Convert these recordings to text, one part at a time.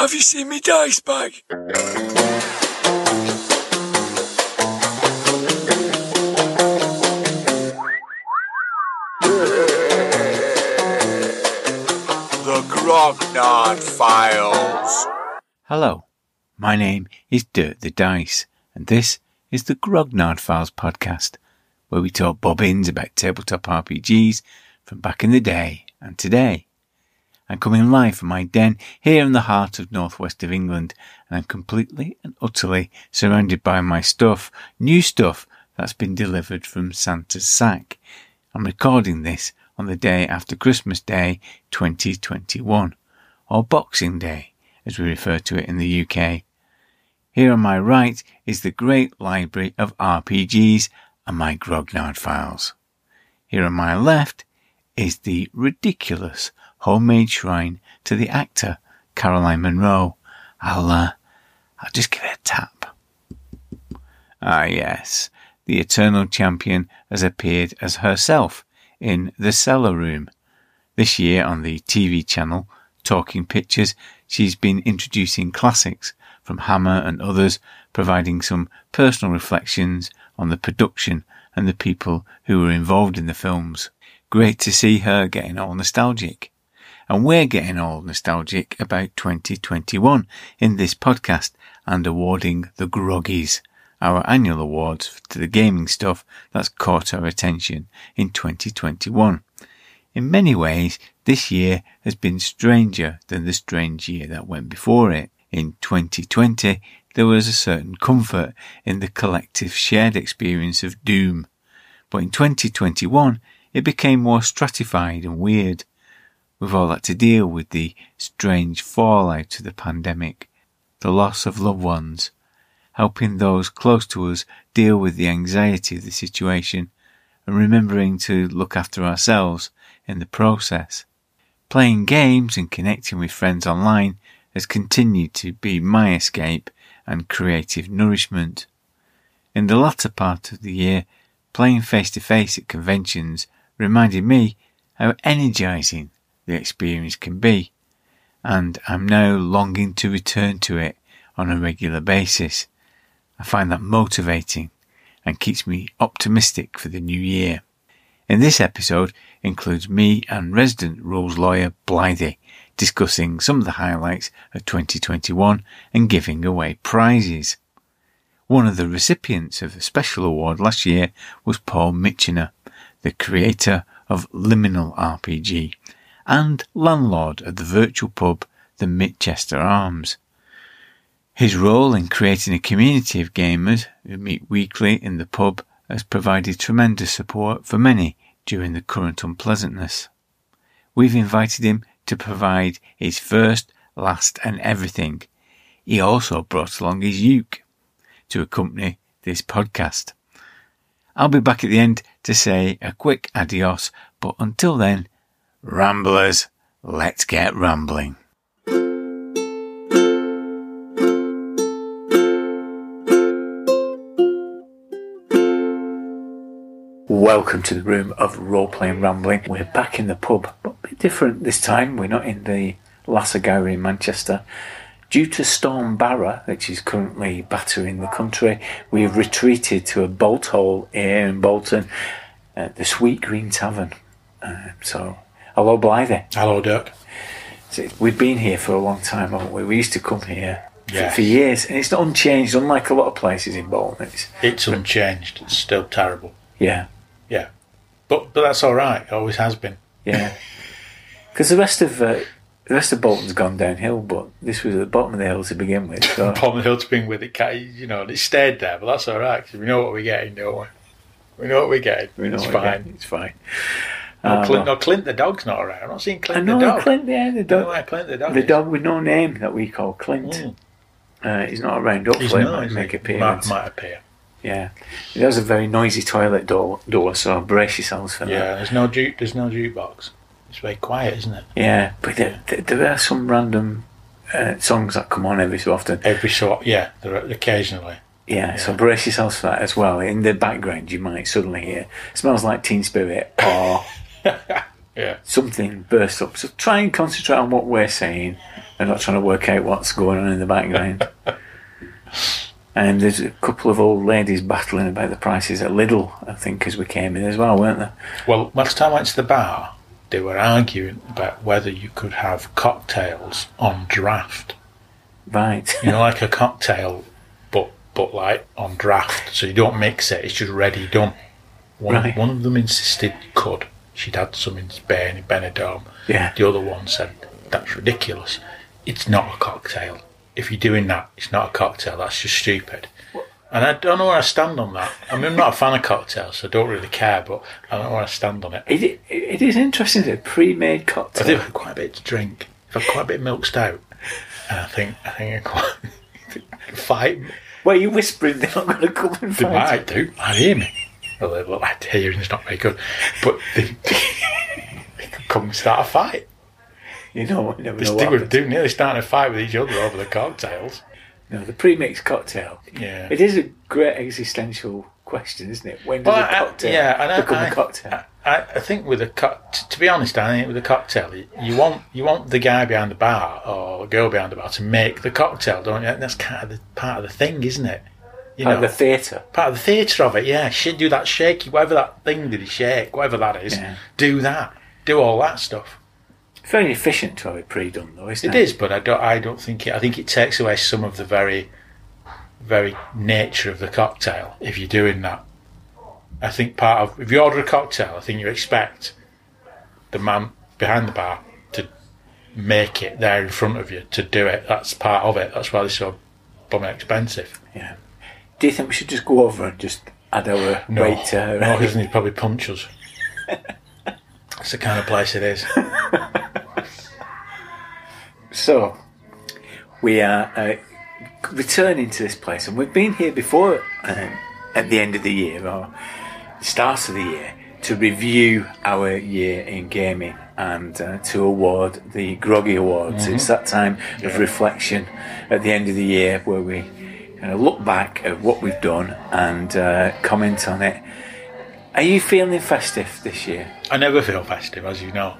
Have you seen me dice bag? The Grognard Files. Hello, my name is Dirk the Dice, and this is the Grognard Files podcast, where we talk bobbins about tabletop RPGs from back in the day and today. I'm coming live from my den here in the heart of northwest of England, and I'm completely and utterly surrounded by my stuff, new stuff that's been delivered from Santa's sack. I'm recording this on the day after Christmas Day 2021, or Boxing Day, as we refer to it in the UK. Here on my right is the great library of RPGs and my Grognard files. Here on my left is the ridiculous homemade shrine to the actor Caroline Munro. I'll, uh, I'll just give it a tap. Ah, yes, the eternal champion has appeared as herself in The Cellar Room. This year on the TV channel Talking Pictures, she's been introducing classics from Hammer and others, providing some personal reflections on the production and the people who were involved in the films. Great to see her getting all nostalgic. And we're getting all nostalgic about 2021 in this podcast and awarding the Groggies, our annual awards to the gaming stuff that's caught our attention in 2021. In many ways, this year has been stranger than the strange year that went before it. In 2020, there was a certain comfort in the collective shared experience of doom. But in 2021, it became more stratified and weird. We've all had to deal with the strange fallout of the pandemic, the loss of loved ones, helping those close to us deal with the anxiety of the situation, and remembering to look after ourselves in the process. Playing games and connecting with friends online has continued to be my escape and creative nourishment. In the latter part of the year, playing face to face at conventions reminded me how energizing the experience can be, and I'm now longing to return to it on a regular basis. I find that motivating and keeps me optimistic for the new year. In this episode includes me and resident rules lawyer Blythe discussing some of the highlights of 2021 and giving away prizes. One of the recipients of a special award last year was Paul Mitchener, the creator of Liminal RPG and landlord of the virtual pub, the Mitchester Arms. His role in creating a community of gamers who meet weekly in the pub has provided tremendous support for many during the current unpleasantness. We've invited him to provide his first, last, and everything. He also brought along his uke to accompany this podcast. I'll be back at the end to say a quick adios, but until then, ramblers, let's get rambling. Welcome to the room of role playing rambling. We're back in the pub, but a bit different this time. We're not in the Lassar in Manchester. Due to Storm Barra, which is currently battering the country, we have retreated to a bolt hole here in Bolton, at the Sweet Green Tavern. Uh, so, hello, Blythe. Hello, Dirk. So we've been here for a long time, haven't we? We used to come here for- for, years, and it's not unchanged, unlike a lot of places in Bolton. It's, It's unchanged. It's still terrible. yeah, Yeah. But but that's all right. It always has been. yeah. Because the rest of uh, the rest of Bolton's gone downhill, but this was at the bottom of the hill to begin with. So the Hill to begin with it, you know, and it stayed there, but that's all right because we know what we're getting, don't we? We know what we're getting. we know it's fine. again, It's fine. No, Uh, Clint, no, Clint the dog's not around. I'm not seeing I Clint the dog. Clint. Yeah, the I don't know dog. Clint the dog The is. dog with no name that we call Clint. Mm. Uh, he's not around. He's Hopefully, not, might make he? appearance. Might, might appear. Yeah, there's a very noisy toilet door, door so brace yourselves for Yeah, that. there's no juke. There's no jukebox. It's very quiet, isn't it? Yeah, but there, there, there are some random uh, songs that come on every so often. Every so yeah, occasionally. Yeah, so Yeah. brace yourselves for that as well. In the background, you might suddenly hear "Smells Like Teen Spirit" or Yeah. something bursts up. So try and concentrate on what we're saying and not trying to work out what's going on in the background. and there's a couple of old ladies battling about the prices at Lidl, I think, as we came in as well, weren't there? Well, last time I went to the bar, they were arguing about whether you could have cocktails on draft. Right. You know, like a cocktail, but but like on draft, so you don't mix it; it's just ready done. One, Right. one of them insisted you could. She'd had some in Spain in Benidorm. Yeah. The other one said that's ridiculous. It's not a cocktail. If you're doing that, it's not a cocktail. That's just stupid. And I don't know where I stand on that. I mean, I'm not a fan of cocktails, so I don't really care. But I don't know where I stand on it. It, it, it is interesting that pre-made cocktail. I do have quite a bit to drink. I've had quite a bit of milk stout. And I think I think I quite fight. Well, you whispering they're not going to come and They fight. might do. Might hear me. Well, they look like hearing's not very good, but they, they could come and start a fight. You know, you never They know do, what happens. do nearly starting a fight with each other over the cocktails. No, the pre-mixed cocktail. Yeah. It is a great existential question, isn't it? When does Well, a I- cocktail yeah, and I- become I- a cocktail? I, I think with a co- t- to be honest, I think with a cocktail, you- you want you want the guy behind the bar or the girl behind the bar to make the cocktail, don't you? That's kind of the part of the thing, isn't it? You Like the theatre. part of the theatre of it. Yeah, should do that shaky, whatever that thing did he shake, whatever that is. Yeah. Do that. Do all that stuff. Very efficient to have it pre-done, though, isn't It it? is, but I don't. I don't think it. I think it takes away some of the very, very nature of the cocktail if you're doing that. I think part of if you order a cocktail, I think you expect the man behind the bar to make it there in front of you to do it. That's part of it. That's why they're so bumming expensive. Yeah. Do you think we should just go over and just add our No, weight to her? no, because he'd probably punch us. That's the kind of place it is. So, we are uh, returning to this place, and we've been here before um, at the end of the year or start of the year to review our year in gaming and uh, to award the Groggy Awards. It's that time of reflection at the end of the year where we kind of look back at what we've done and uh, comment on it. Are you feeling festive this year? I never feel festive, as you know.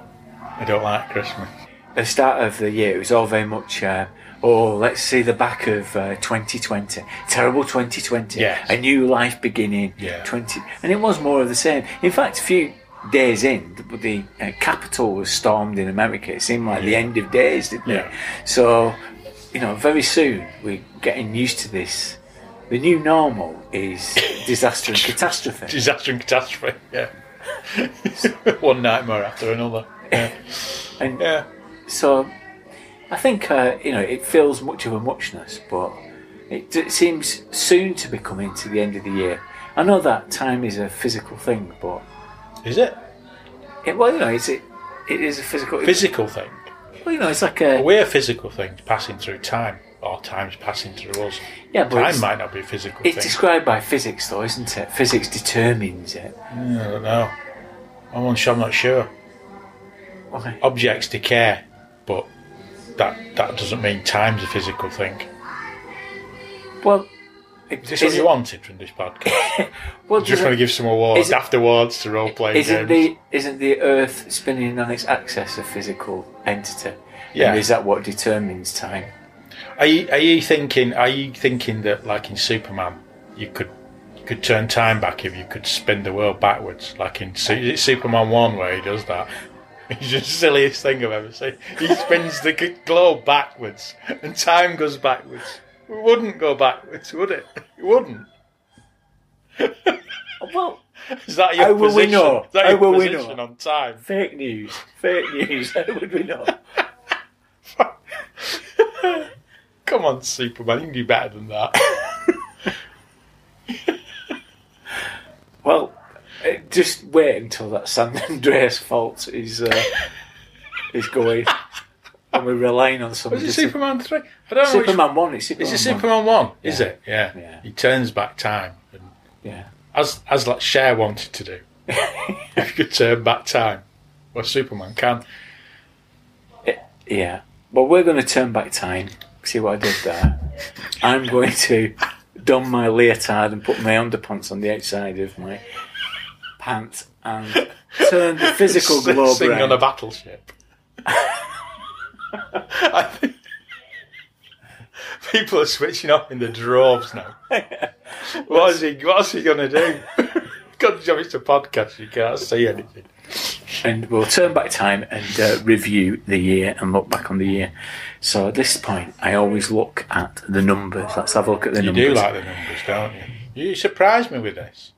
I don't like Christmas. the start of the year, it was all very much, uh, oh, let's see the back of uh, 2020. Terrible 2020. Yes. A new life beginning. Yeah. 20. And it was more of the same. In fact, a few days in, the, the uh, capital was stormed in America. It seemed like the end of days, didn't Yeah. it? So, you know, very soon we're getting used to this. The new normal is disaster and catastrophe. Disaster and catastrophe, yeah. One nightmare after another. Yeah. And yeah. So, I think uh, you know it feels much of a muchness, but it, it seems soon to be coming to the end of the year. I know that time is a physical thing, but Is it? it, well, you know, it's it, it is a physical. Physical thing. Well, you know, it's like a We're physical things passing through time, or time's passing through us. yeah, but Time it's, might not be a physical it's thing. described by physics, though, isn't it? Physics determines it. I don't know. I'm unsure, I'm not sure. Okay. Objects decay, but that that doesn't mean time's a physical thing. Well, Is this what you wanted from this podcast? well, Just want to give some awards, is it- after awards to role playing Isn't games. the isn't the Earth spinning on its axis a physical entity? Yeah. And is that what determines time? Are you are you thinking are you thinking that like in Superman you could you could turn time back if you could spin the world backwards like in Superman one where he does that? It's just the silliest thing I've ever seen. He spins the globe backwards and time goes backwards. It wouldn't go backwards, would it? It wouldn't. Well, Is that your How will we position? know? Is that How your will we know? on time? fake news. Fake news. How would we know? Come on, Superman, you can do better than that. Well, uh, just wait until that San Andreas fault is uh, is going, and we're relying on Was somebody. it Superman three? I don't know. which- Superman one. It's Superman. Is it. Superman one? Is Yeah. it? Yeah. Yeah. He turns back time, and Yeah. as as like Cher wanted to do. if you could turn back time, well, Superman can. Eh, yeah. Well, we're going to turn back time. See what I did there? I'm going to don my leotard and put my underpants on the outside of my pants and turn the physical globe Sing on a battleship. I think people are switching off in the droves now. what is he? What's he going to do? Job it's a podcast. You can't see anything. and we'll turn back time and uh, review the year and look back on the year. So at this point, I always look at the numbers. Let's have a look at the You numbers. You do like the numbers, don't you? You surprise me with this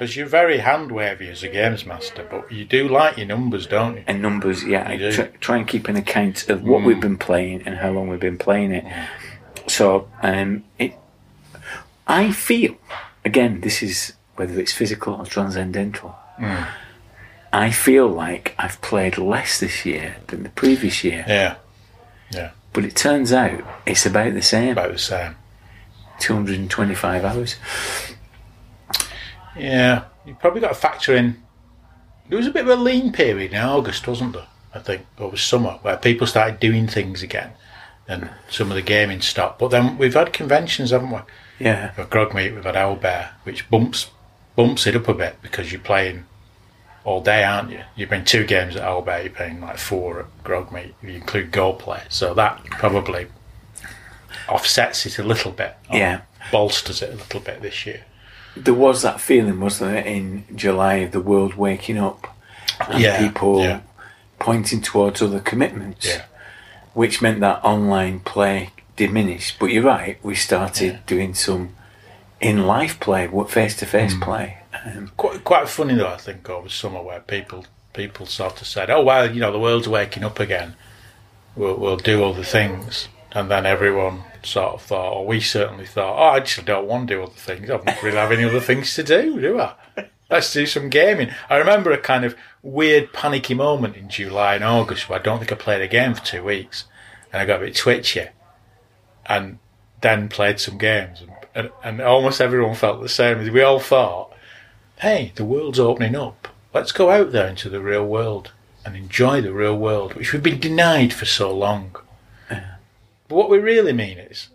because you're very hand wavy as a games master, but you do like your numbers, don't you? and numbers, yeah. I You do. try, try and keep an account of what we've been playing and how long we've been playing it. So, um, it, I feel, again, this is whether it's physical or transcendental. I feel like I've played less this year than the previous year, Yeah. Yeah, but it turns out it's about the same. about the same. 225 hours. Yeah, you probably got to factor in. There was a bit of a lean period in August, wasn't there? I think over summer where people started doing things again, and some of the gaming stopped. But then we've had conventions, haven't we? Yeah. For Grogmeet, we've had Owlbear, which bumps bumps it up a bit because you're playing all day, aren't you? You've been two games at Owlbear, you're playing like four at Grogmeet if you include Go Play. So that probably offsets it a little bit. Yeah. bolsters it a little bit this year. There was that feeling, wasn't there, in July of the world waking up and Yeah, people yeah. pointing towards other commitments, Yeah. which meant that online play diminished. But you're right, we started doing some in life play, face to face play. Um, quite quite funny though. I think over summer where people people sort of said, "Oh well, you know, the world's waking up again. We'll we'll do other things," and then everyone sort of thought, or we certainly thought, "Oh, I just don't want to do other things. I don't really have any other things to do, do I? Let's do some gaming." I remember a kind of weird panicky moment in July and August where I don't think I played a game for two weeks, and I got a bit twitchy, and then played some games, and, and, and almost everyone felt the same. We all thought, hey, the world's opening up. Let's go out there into the real world and enjoy the real world, which we've been denied for so long. But what we really mean is,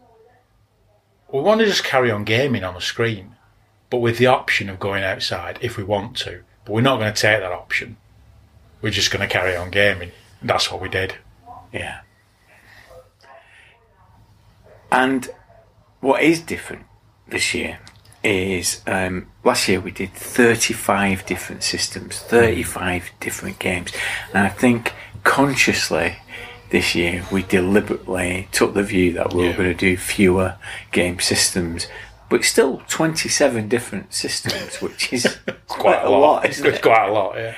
we want to just carry on gaming on a screen, but with the option of going outside if we want to. But we're not going to take that option. We're just going to carry on gaming. That's what we did. yeah. And what is different this year is um, last year we did 35 different systems, 35 different games. And I think consciously this year we deliberately took the view that we were going to do fewer game systems, but still 27 different systems, which is quite, a lot, isn't it's it? quite a lot, yeah.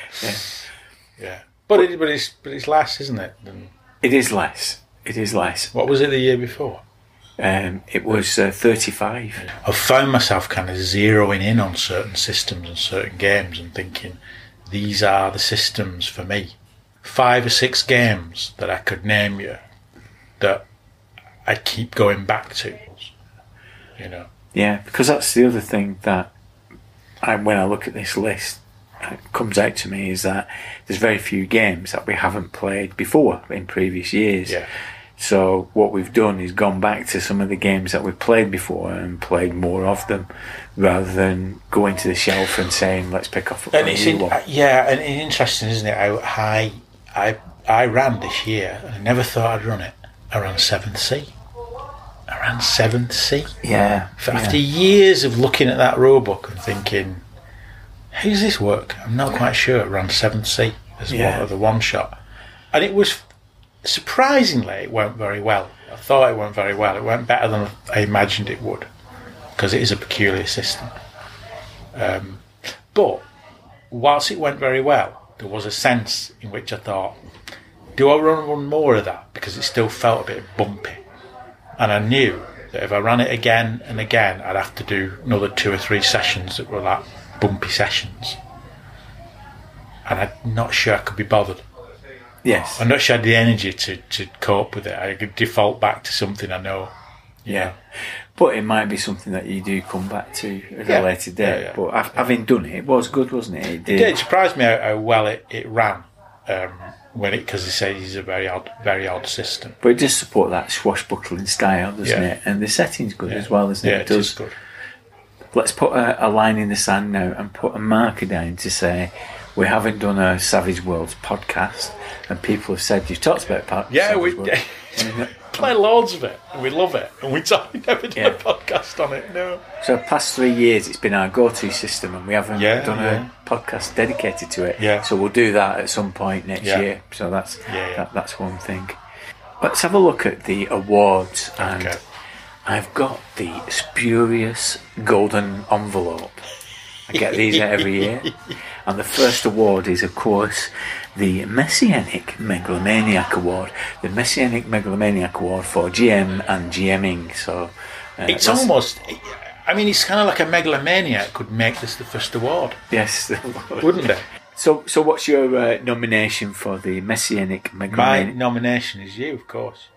Yeah. But, it, but, it's, but it's less, isn't it? Than, It is less. It is less. what was it the year before? Um, it was uh, 35. I've found myself kind of zeroing in on certain systems and certain games and thinking these are the systems for me. Five or six games that I could name you that I keep going back to. You know, Yeah, because that's the other thing that I, when I look at this list, it comes out to me is that there's very few games that we haven't played before in previous years. yeah, So what we've done is gone back to some of the games that we've played before and played more of them, rather than going to the shelf and saying let's pick off a and new in, one. yeah, and it's interesting, isn't it? How high I I ran this year, and I never thought I'd run it. I ran Seventh Sea. I ran Seventh Sea. Yeah, yeah. After years of looking at that rule book and thinking, how does this work? I'm not quite sure. It ran 7th Sea as Yeah. one of the one shot. And it was, surprisingly, it went very well. I thought it went very well. It went better than I imagined it would because it is a peculiar system. Um, but whilst it went very well, there was a sense in which I thought, do I run one more of that? Because it still felt a bit bumpy. And I knew that if I ran it again and again, I'd have to do another two or three sessions that were like bumpy sessions. And I'm not sure I could be bothered. yes, I'm not sure I had the energy to, to cope with it. I could default back to something I know. yeah. But it might be something that you do come back to at Yeah. a later date. Yeah, yeah. But af- having done it, it was good, wasn't it? It It, did. did. it surprised me how, how well it, it ran um, when it because they say it's a very odd, very odd system. But it does support that swashbuckling style, doesn't Yeah. it? And the setting's good as well, isn't Yeah, it? it is good. let's put a, a line in the sand now and put a marker down to say we haven't done a Savage Worlds podcast, and people have said you've talked about po- Yeah, Savage we Worlds. And, play loads of it, and we love it, and we don't- never done Yeah. a podcast on it. No. So, past three years, it's been our go-to system, and we haven't Yeah, done yeah. a podcast dedicated to it. Yeah. So we'll do that at some point next Yeah. year. So that's Yeah, yeah. That, that's one thing. Let's have a look at the awards, and Okay. I've got the spurious golden envelope. I get these every year, and the first award is, of course, the Messianic Megalomaniac Award. The Messianic Megalomaniac Award for GM and GMing. So uh, It's almost. I mean, it's kind of like a megalomaniac could make this the first award, yes. wouldn't it? So, so what's your uh, nomination for the Messianic Megalomaniac? My nomination is you, of course.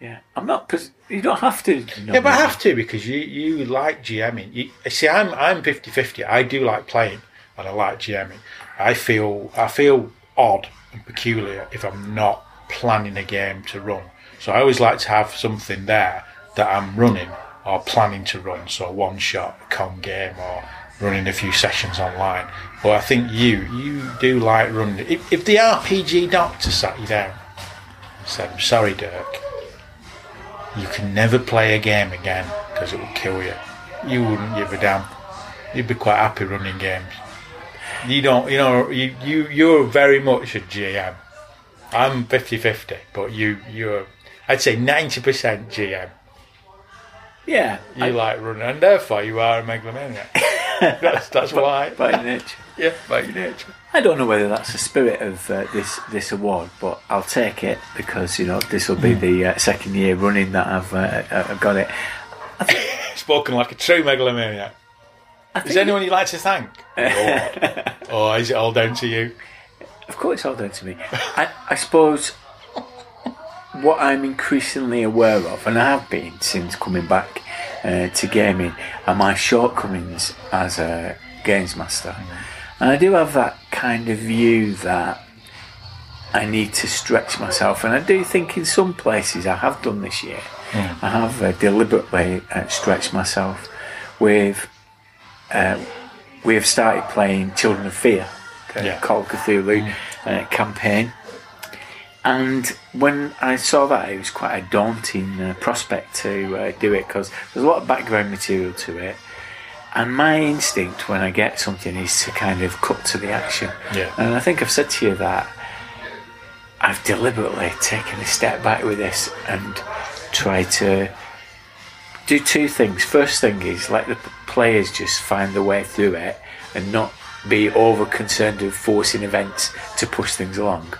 Yeah, I'm not. You don't have to. Yeah, but I have to because you, you like GMing. You, see, I'm I'm 50-50. I do like playing and I like GMing. I feel I feel odd and peculiar if I'm not planning a game to run. So I always like to have something there that I'm running or planning to run. So one shot, con game, or running a few sessions online. But I think you you do like running. If, if the RPG doctor sat you down said, "I'm sorry, Dirk." you can never play a game again because it will kill you. You wouldn't give a damn. You'd be quite happy running games. You don't, you know, you, you, you're very much a GM. I'm 50-50, but you, you're, I'd say 90% GM. Yeah, You I- like running, and therefore you are a megalomaniac. that's, that's why. by nature. yeah, by your nature. I don't know whether that's the spirit of uh, this this award, but I'll take it because you know this will Hmm. be the uh, second year running that I've uh, uh, I've got it. Spoken like a true megalomaniac. Is there anyone you'd like to thank? or, or is it all down to you? Of course, it's all down to me. I, I suppose what I'm increasingly aware of, and I have been since coming back uh, to gaming, are my shortcomings as a games master. And I do have that kind of view that I need to stretch myself, and I do think in some places I have done this year. I have uh, deliberately uh, stretched myself with. Uh, we have started playing Children of Fear, the Yeah. Call of Cthulhu uh, campaign. And when I saw that, it was quite a daunting uh, prospect to uh, do it because there's a lot of background material to it. And my instinct when I get something is to kind of cut to the action. Yeah. And I think I've said to you that I've deliberately taken a step back with this and tried to do two things. First thing is let the players just find their way through it and not be over concerned with forcing events to push things along.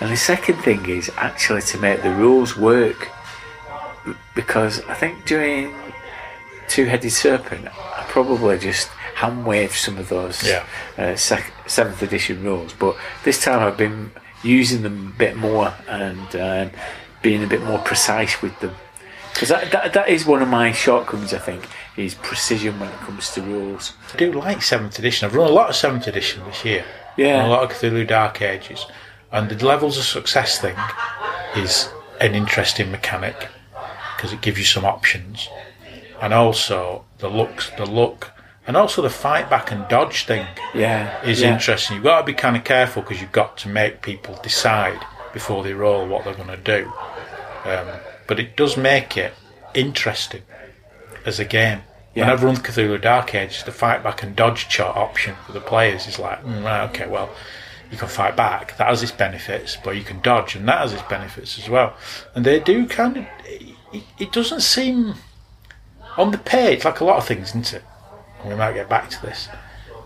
And the second thing is actually to make the rules work because I think during Two Headed Serpent, I probably just hand waved some of those Yeah. uh, sec- seventh edition rules, but this time I've been using them a bit more and um, being a bit more precise with them. Because that, that, that is one of my shortcomings, I think, is precision when it comes to rules. I do like seventh edition. I've run a lot of seventh edition this year. Yeah. A lot of Cthulhu Dark Ages, and the levels of success thing is an interesting mechanic because it gives you some options, and also the looks, the look, and also the fight back and dodge thing Yeah, is yeah. interesting. You've got to be kind of careful because you've got to make people decide before they roll what they're going to do. Um, but it does make it interesting as a game. When Yeah. I've run Cthulhu Dark Age, the fight back and dodge shot option for the players is like, mm, right, okay, well, you can fight back. That has its benefits, but you can dodge, and that has its benefits as well. And they do kind of. It, it doesn't seem on the page like a lot of things, isn't it? And we might get back to this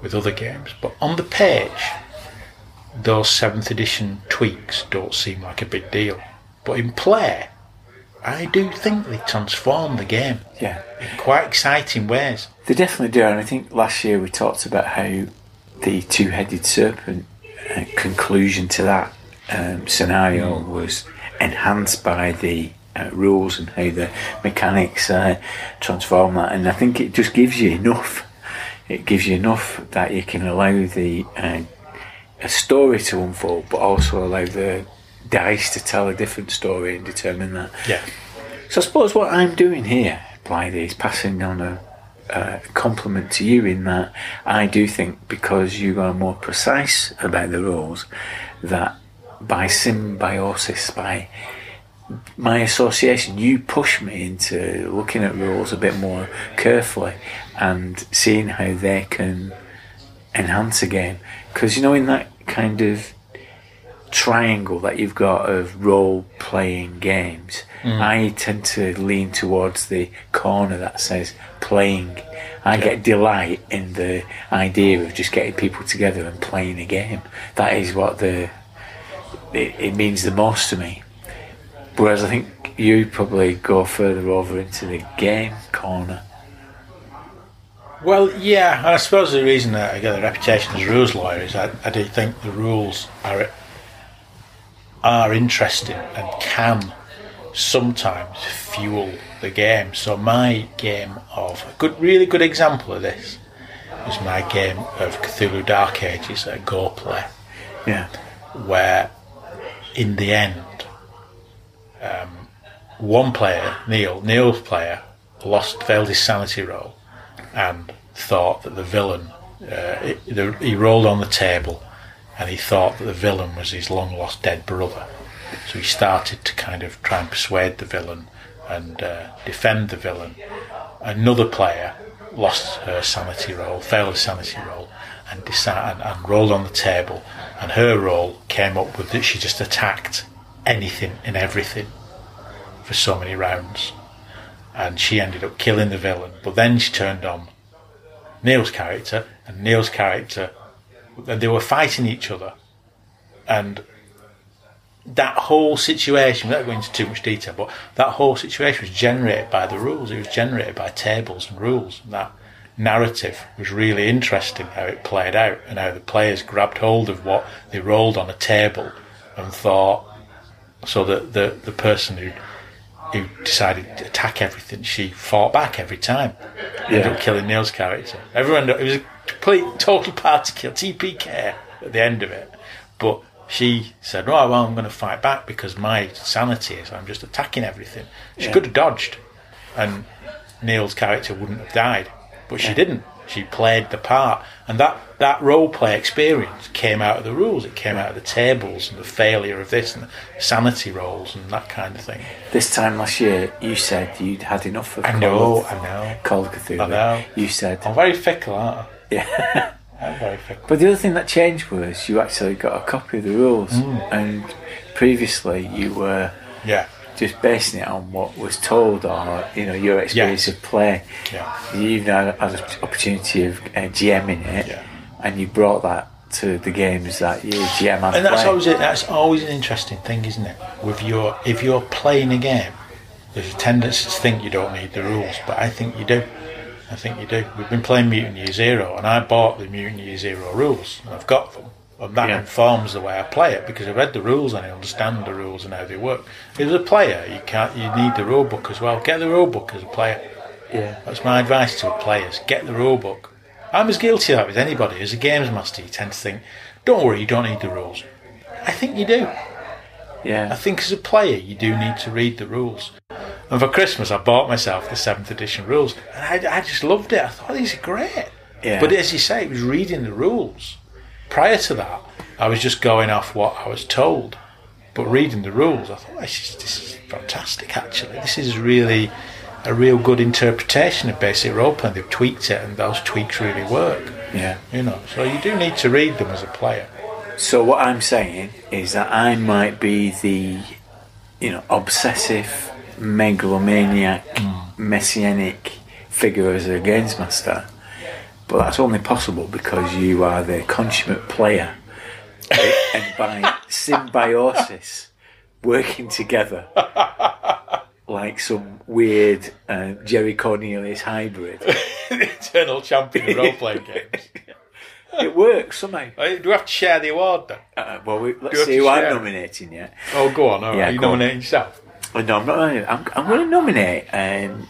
with other games, but on the page, those seventh edition tweaks don't seem like a big deal. But in play, I do think they transform the game Yeah. in quite exciting ways. They definitely do, and I think last year we talked about how the two-headed serpent uh, conclusion to that um, scenario was enhanced by the uh, rules and how the mechanics uh, transform that, and I think it just gives you enough. It gives you enough that you can allow the uh, a story to unfold, but also allow the dice to tell a different story and determine that. Yeah. So I suppose what I'm doing here, Blythe, is passing on a, uh, compliment to you in that I do think because you are more precise about the rules, that by symbiosis, by my association, you push me into looking at rules a bit more carefully and seeing how they can enhance a game. Because you know, in that kind of triangle that you've got of role playing games, mm. I tend to lean towards the corner that says playing. I get delight in the idea of just getting people together and playing a game. That is what the it, it means the most to me. Whereas I think you probably go further over into the game corner. Well, yeah, and I suppose the reason that I get a reputation as a rules lawyer is I, I do think the rules are are interesting and can sometimes fuel the game. So my game of a good, really good example of this is my game of Cthulhu Dark Ages at Go Play, Yeah. where in the end, um, one player, Neil, Neil's player, lost, failed his sanity roll, and thought that the villain, uh, he rolled on the table, and he thought that the villain was his long lost dead brother. So he started to kind of try and persuade the villain and uh, defend the villain. Another player lost her sanity roll, failed a sanity roll, and, decided, and, and rolled on the table. And her roll came up with that she just attacked anything and everything for so many rounds. And she ended up killing the villain. But then she turned on Neil's character, and Neil's character, they were fighting each other. And that whole situation, without going into too much detail, but that whole situation was generated by the rules. It was generated by tables and rules. And that narrative was really interesting how it played out and how the players grabbed hold of what they rolled on a table and thought, so that the, the person who who decided to attack everything, she fought back every time. Ended up killing Neil's character. Everyone, it was a complete, total party kill, TPK at the end of it. But she said, "Oh well, I'm going to fight back because my sanity is I'm just attacking everything." She Yeah. could have dodged, and Neil's character wouldn't have died, but she didn't. She played the part, and that that role play experience came out of the rules. It came out of the tables and the failure of this and the sanity rolls and that kind of thing. This time last year, you said you'd had enough of I Call know, of, I know. Call of Cthulhu. I know. You said, I'm very fickle, aren't I? Yeah. I'm very fickle. But the other thing that changed was you actually got a copy of the rules, Mm. and previously you were Yeah, just basing it on what was told or you know your experience of play. yeah. You now had an opportunity of uh, GMing it, Yeah. and you brought that to the games that you GM and And that's always it. That's always an interesting thing, isn't it? With your if you're playing a game, there's a tendency to think you don't need the rules, but I think you do. I think you do. We've been playing Mutant Year Zero, and I bought the Mutant Year Zero rules, and I've got them. And that Yeah. informs the way I play it because I read the rules and I understand the rules and how they work. As a player, you can't. You need the rule book as well. Get the rule book as a player. yeah, That's my advice to players. Get the rule book. I'm as guilty of that with anybody. As a games master, you tend to think, don't worry, you don't need the rules. I think you do. I think as a player, you do need to read the rules. And for Christmas, I bought myself the 7th edition rules. And I, I just loved it. I thought these are great. Yeah. But as you say, it was reading the rules. Prior to that, I was just going off what I was told. But reading the rules, I thought, this is, this is fantastic, actually. This is really a real good interpretation of basic role playing. They've tweaked it, and those tweaks really work. yeah. You know, so you do need to read them as a player. So what I'm saying is that I might be the, you know, obsessive, megalomaniac, messianic figure as a games master, but that's only possible because you are the consummate player, and by symbiosis, working together like some weird uh, Jerry Cornelius hybrid. the eternal champion of role playing games. It works somehow. Uh, Do we have to share the award then? Uh, well, we, let's see who I'm nominating yet. Oh, go on. All right. Yeah, you on. nominating yourself? Oh, no, I'm not. I'm, I'm going to nominate um,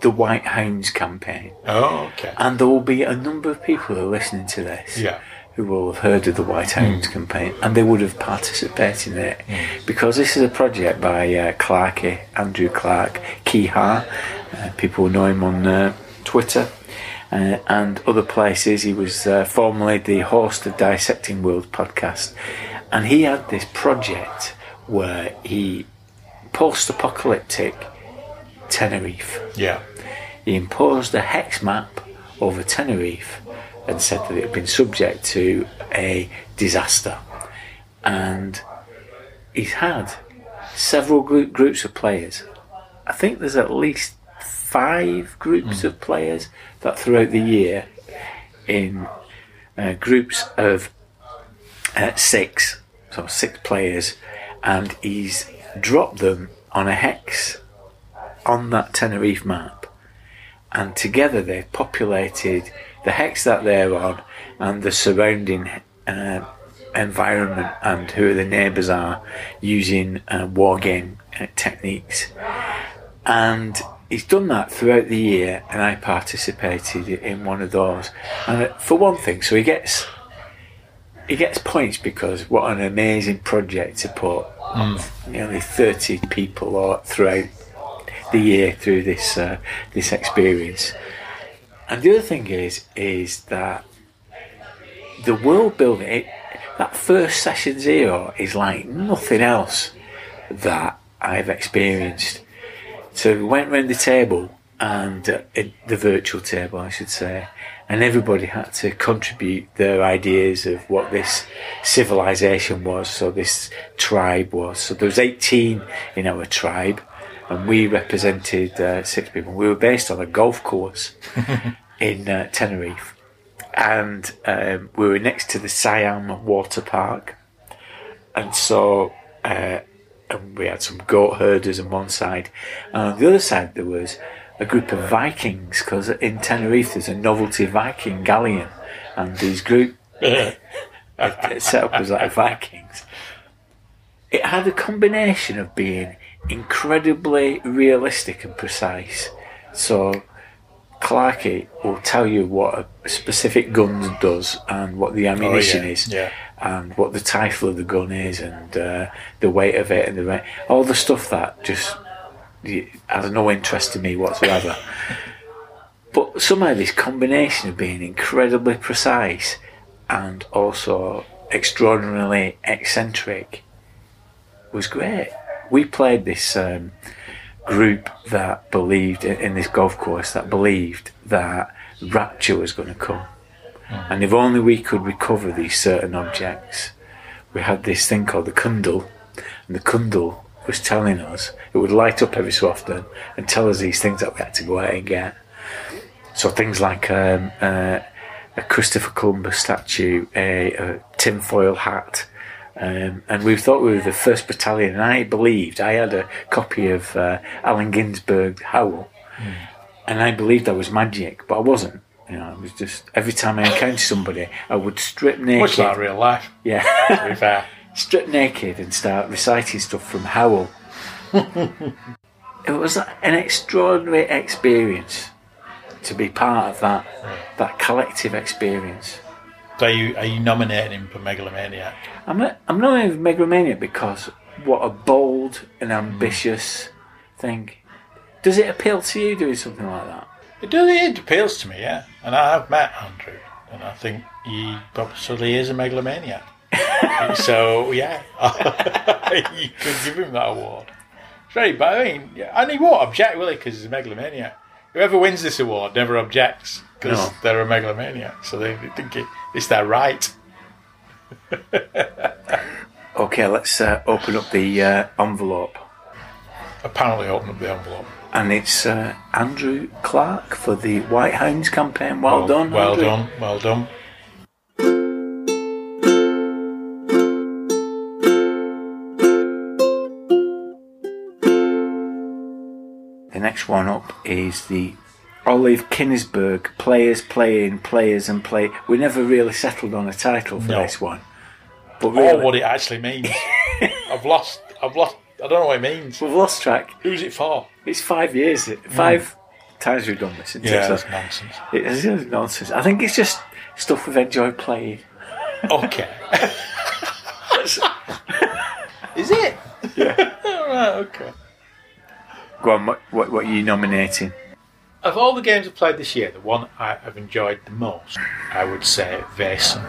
the White Hounds campaign, Oh, okay. and there will be a number of people who are listening to this Yeah. who will have heard of the White Hounds campaign, and they would have participated in it because this is a project by uh, Clarkey, Andrew Clark, Kehaar. Uh, people know him on uh, Twitter uh, and other places. He was uh, formerly the host of Dissecting World podcast, and he had this project where he post-apocalyptic Tenerife. Yeah. He imposed a hex map over Tenerife and said that it had been subject to a disaster. And he's had several group, groups of players. I think there's at least five groups of players that throughout the year, in uh, groups of uh, six, so six players, and he's dropped them on a hex on that Tenerife map, and together they've populated the hex that they're on and the surrounding uh, environment and who the neighbours are using uh, war game uh, techniques. And he's done that throughout the year, and I participated in one of those. And uh, for one thing, so he gets he gets points because what an amazing project to put nearly 30 people or throughout the year through this uh, this experience. And the other thing is is that the world building it, that first session zero is like nothing else that I've experienced. So we went round the table and uh, it, the virtual table, I should say, and everybody had to contribute their ideas of what this civilization was. So this tribe was. So there was 18 in our tribe, and we represented uh, six people. We were based on a golf course in uh, Tenerife, and um, we were next to the Siam Water Park, and so. And we had some goat herders on one side, and on the other side there was a group of Vikings because in Tenerife there's a novelty Viking galleon, and these group set up as like Vikings. It had a combination of being incredibly realistic and precise. So Clarky will tell you what a specific gun does and what the ammunition Oh, yeah, is yeah. And what the title of the gun is and uh, the weight of it and the all the stuff that just has no interest to me whatsoever. but somehow this combination of being incredibly precise and also extraordinarily eccentric was great. We played this um, group that believed in this golf course that believed that rapture was going to come. And if only we could recover these certain objects, we had this thing called the kundal, and the kundal was telling us it would light up every so often and tell us these things that we had to go out and get. So things like um, uh, a Christopher Columbus statue, a, a tinfoil hat, um, and we thought we were the first battalion. And I believed I had a copy of uh, Allen Ginsberg Howl, and I believed I was magic, but I wasn't. You know, it was just every time I encountered somebody, I would strip naked. Much like real life, yeah, to be fair. strip naked and start reciting stuff from Howl. it was an extraordinary experience to be part of that that collective experience. So are you, are you nominating him for Megalomaniac? I'm not, I'm not even megalomaniac because what a bold and hmm. ambitious thing. Does it appeal to you doing something like that? It does. It appeals to me, yeah. And I have met Andrew, and I think he probably is a megalomaniac. so yeah, you could give him that award. It's very, but I mean, and he won't object, will he? Because he's a megalomaniac. Whoever wins this award never objects because No. they're a megalomaniac. So they, they think it, it's their right. Okay, let's uh, open up the uh, envelope. Apparently, open up the envelope. And it's uh, Andrew Clark for the White Hounds campaign. Well, done. Well Andrew. done. Well done. The next one up is the Olive Kinnisberg Players Playing Players and Play. We never really settled on a title for No. this one. But Or what it actually means. I've lost. I've lost. I don't know what it means. we've lost track. Who's it for? It's five years. Five times we've done this. isn't it? Yeah, that's nonsense. it is it's nonsense. I think it's just stuff we've enjoyed playing. Okay. Is it? Yeah. right, okay. Go on, what, what, what are you nominating? of all the games I've played this year, the one I have enjoyed the most, I would say Vaesen.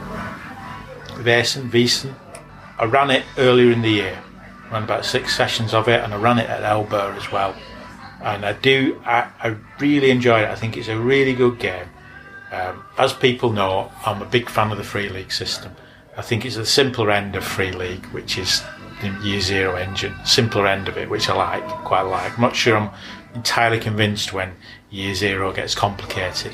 Vaesen, Wiesen. I ran it earlier in the year. Ran about six sessions of it, and I ran it at Owlbear as well. And I do, I, I really enjoyed it. I think it's a really good game. Um, as people know, I'm a big fan of the free league system. I think it's the simpler end of free league, which is the year zero engine. Simpler end of it, which I like, quite like. I'm not sure I'm entirely convinced when year zero gets complicated.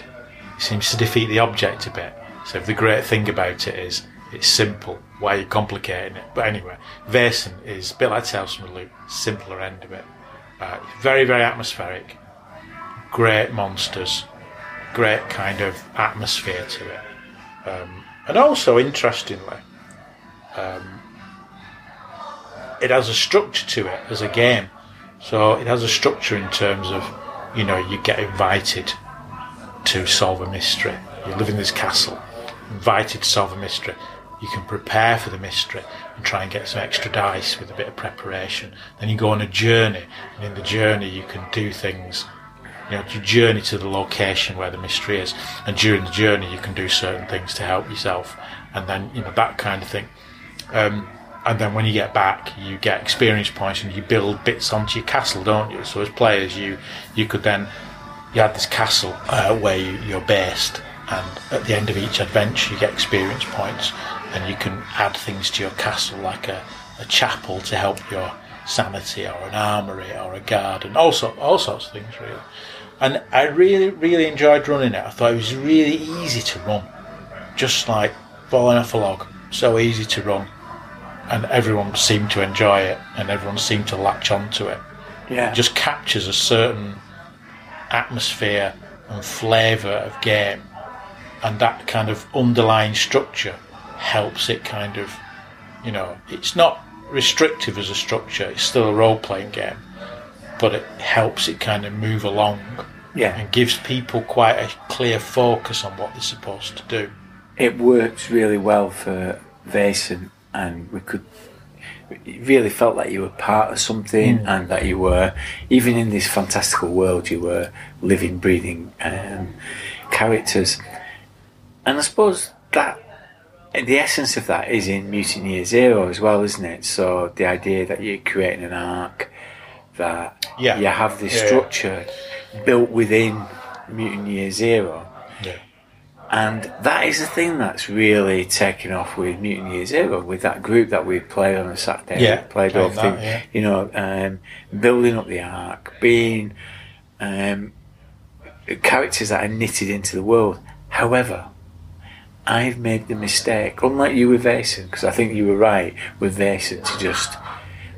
It seems to defeat the object a bit. So the great thing about it is it's simple. Why are you complicating it? But anyway, Vaesen is a bit like Tales from the Loop, simpler end of it. Uh, very, very atmospheric. Great monsters. Great kind of atmosphere to it. Um, and also, interestingly, um, it has a structure to it as a game. So it has a structure in terms of, you know, you get invited to solve a mystery. You live in this castle, invited to solve a mystery. You can prepare for the mystery and try and get some extra dice with a bit of preparation. Then you go on a journey, and in the journey you can do things. You know, you journey to the location where the mystery is, and during the journey you can do certain things to help yourself, and then you know that kind of thing. Um, and then when you get back, you get experience points and you build bits onto your castle, don't you? So as players, you you could then you had this castle uh, where you, you're based, and at the end of each adventure, you get experience points, and you can add things to your castle like a, a chapel to help your sanity, or an armory, or a garden, all sort, all sorts of things really. And I really really enjoyed running it. I thought it was really easy to run, just like falling off a log. So easy to run and everyone seemed to enjoy it and everyone seemed to latch onto it. Yeah. It just captures a certain atmosphere and flavour of game, and that kind of underlying structure helps it kind of, you know, it's not restrictive as a structure, it's still a role playing game, but it helps it kind of move along Yeah. and gives people quite a clear focus on what they're supposed to do. it works really well for Vaesen, and we could. It really felt like you were part of something, and that you were, even in this fantastical world, you were living, breathing um, characters. And I suppose that the essence of that is in Mutant Year Zero as well, isn't it? So the idea that you're creating an arc, that Yeah. you have this Yeah, yeah. structure built within Mutant Year Zero. And that is the thing that's really taken off with Mutant Year Zero, with that group that we played on a Saturday. Yeah, played off that, yeah. you know, um, building up the Ark, being um, characters that are knitted into the world. However, I've made the mistake, unlike you with Vaesen, because I think you were right with Vaesen to just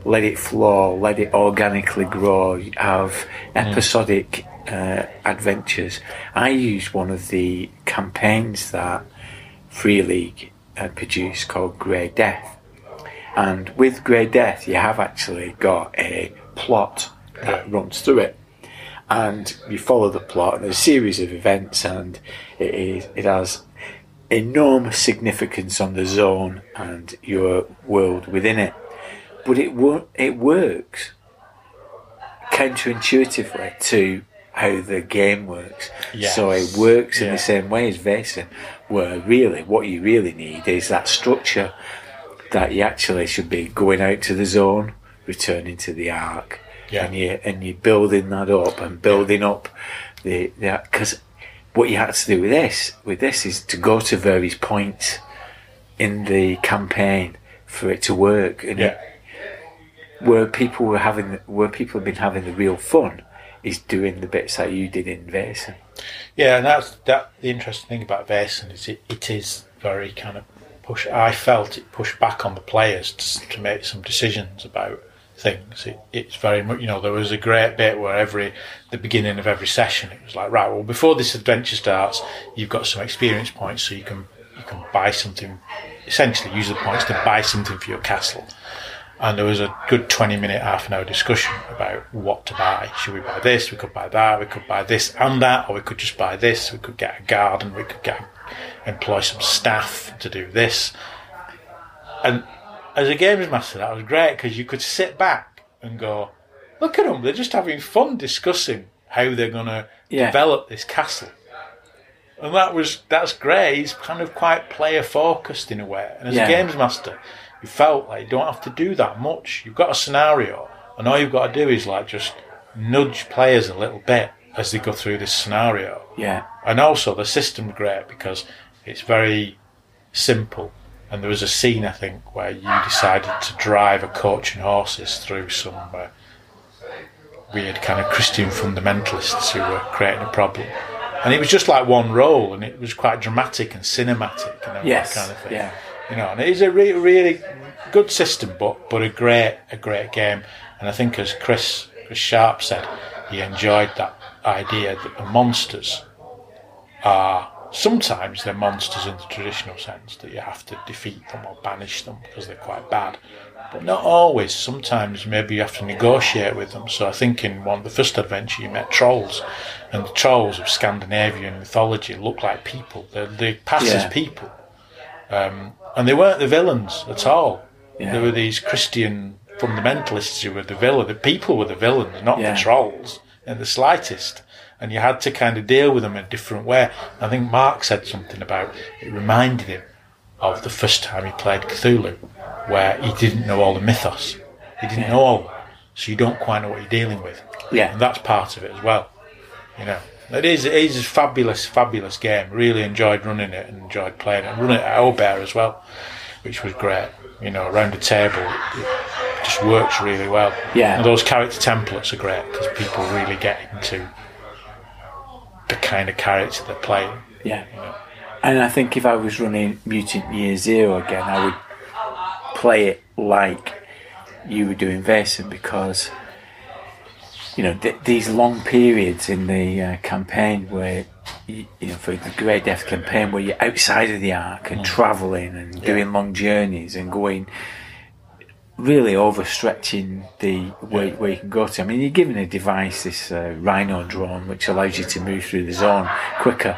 let it flow, let it organically grow, have episodic uh, adventures. I used one of the campaigns that Free League had produced called Grey Death. And with Grey Death, you have actually got a plot that runs through it. And you follow the plot, and there's a series of events, and it is it has enormous significance on the zone and your world within it. But it wo- it works counterintuitively to how the game works. Yes. So it works in Yeah. the same way as Vaesen, where really what you really need is that structure that you actually should be going out to the zone, returning to the Ark, Yeah. and you and you're building that up and building up the because what you had to do with this with this is to go to various points in the campaign for it to work and Yeah. where people were having where people have been having the real fun is doing the bits that you did in Vaesen. Yeah, and that's that. The interesting thing about Vaesen is it, it is very kind of push. I felt it pushed back on the players to, to make some decisions about things. It, it's very much you know there was a great bit where every the beginning of every session it was like right well before this adventure starts you've got some experience points so you can you can buy something essentially use the points to buy something for your castle. And there was a good 20 minute, half an hour discussion about what to buy. Should we buy this? We could buy that. We could buy this and that, or we could just buy this. We could get a garden. We could get employ some staff to do this. And as a games master, that was great because you could sit back and go, look at them. They're just having fun discussing how they're going to Yeah. develop this castle. And that was that's great. He's kind of quite player focused in a way. And as Yeah. a games master, you felt like you don't have to do that much. You've got a scenario, and all you've got to do is like just nudge players a little bit as they go through this scenario. Yeah. And also the system's great because it's very simple. And there was a scene I think where you decided to drive a coach and horses through some uh, weird kind of Christian fundamentalists who were creating a problem. And it was just like one roll, and it was quite dramatic and cinematic and all Yes. that kind of thing. Yeah. You know, and it is a re- really good system, but but a great a great game. And I think as Chris Chris Sharp said, he enjoyed that idea that the monsters are sometimes they're monsters in the traditional sense that you have to defeat them or banish them because they're quite bad. But not always. Sometimes maybe you have to negotiate with them. So I think in one the first adventure you met trolls, and the trolls of Scandinavian mythology look like people. They they pass Yeah. as people, um, and they weren't the villains at all. Yeah. There were these Christian fundamentalists who were the villain. The people were the villains, not Yeah. the trolls in the slightest. And you had to kind of deal with them in a different way. I think Mark said something about it reminded him of the first time he played Cthulhu, where he didn't know all the mythos. He didn't know all. So you don't quite know what you're dealing with. Yeah. And that's part of it as well. You know. It is, it is a fabulous, fabulous game. Really enjoyed running it and enjoyed playing it. And running it at Owlbear as well, which was great. You know, around the table, it just works really well. Yeah. And those character templates are great because people really get into the kind of character they're playing. Yeah. And I think if I was running Mutant Year Zero again, I would play it like you were doing Vaesen because, you know, th- these long periods in the uh, campaign where, you, you know, for the Grey Death campaign where you're outside of the Ark and travelling and doing long journeys and going really overstretching the where, where you can go to. I mean, you're given a device, this uh, Rhino drone, which allows you to move through the zone quicker.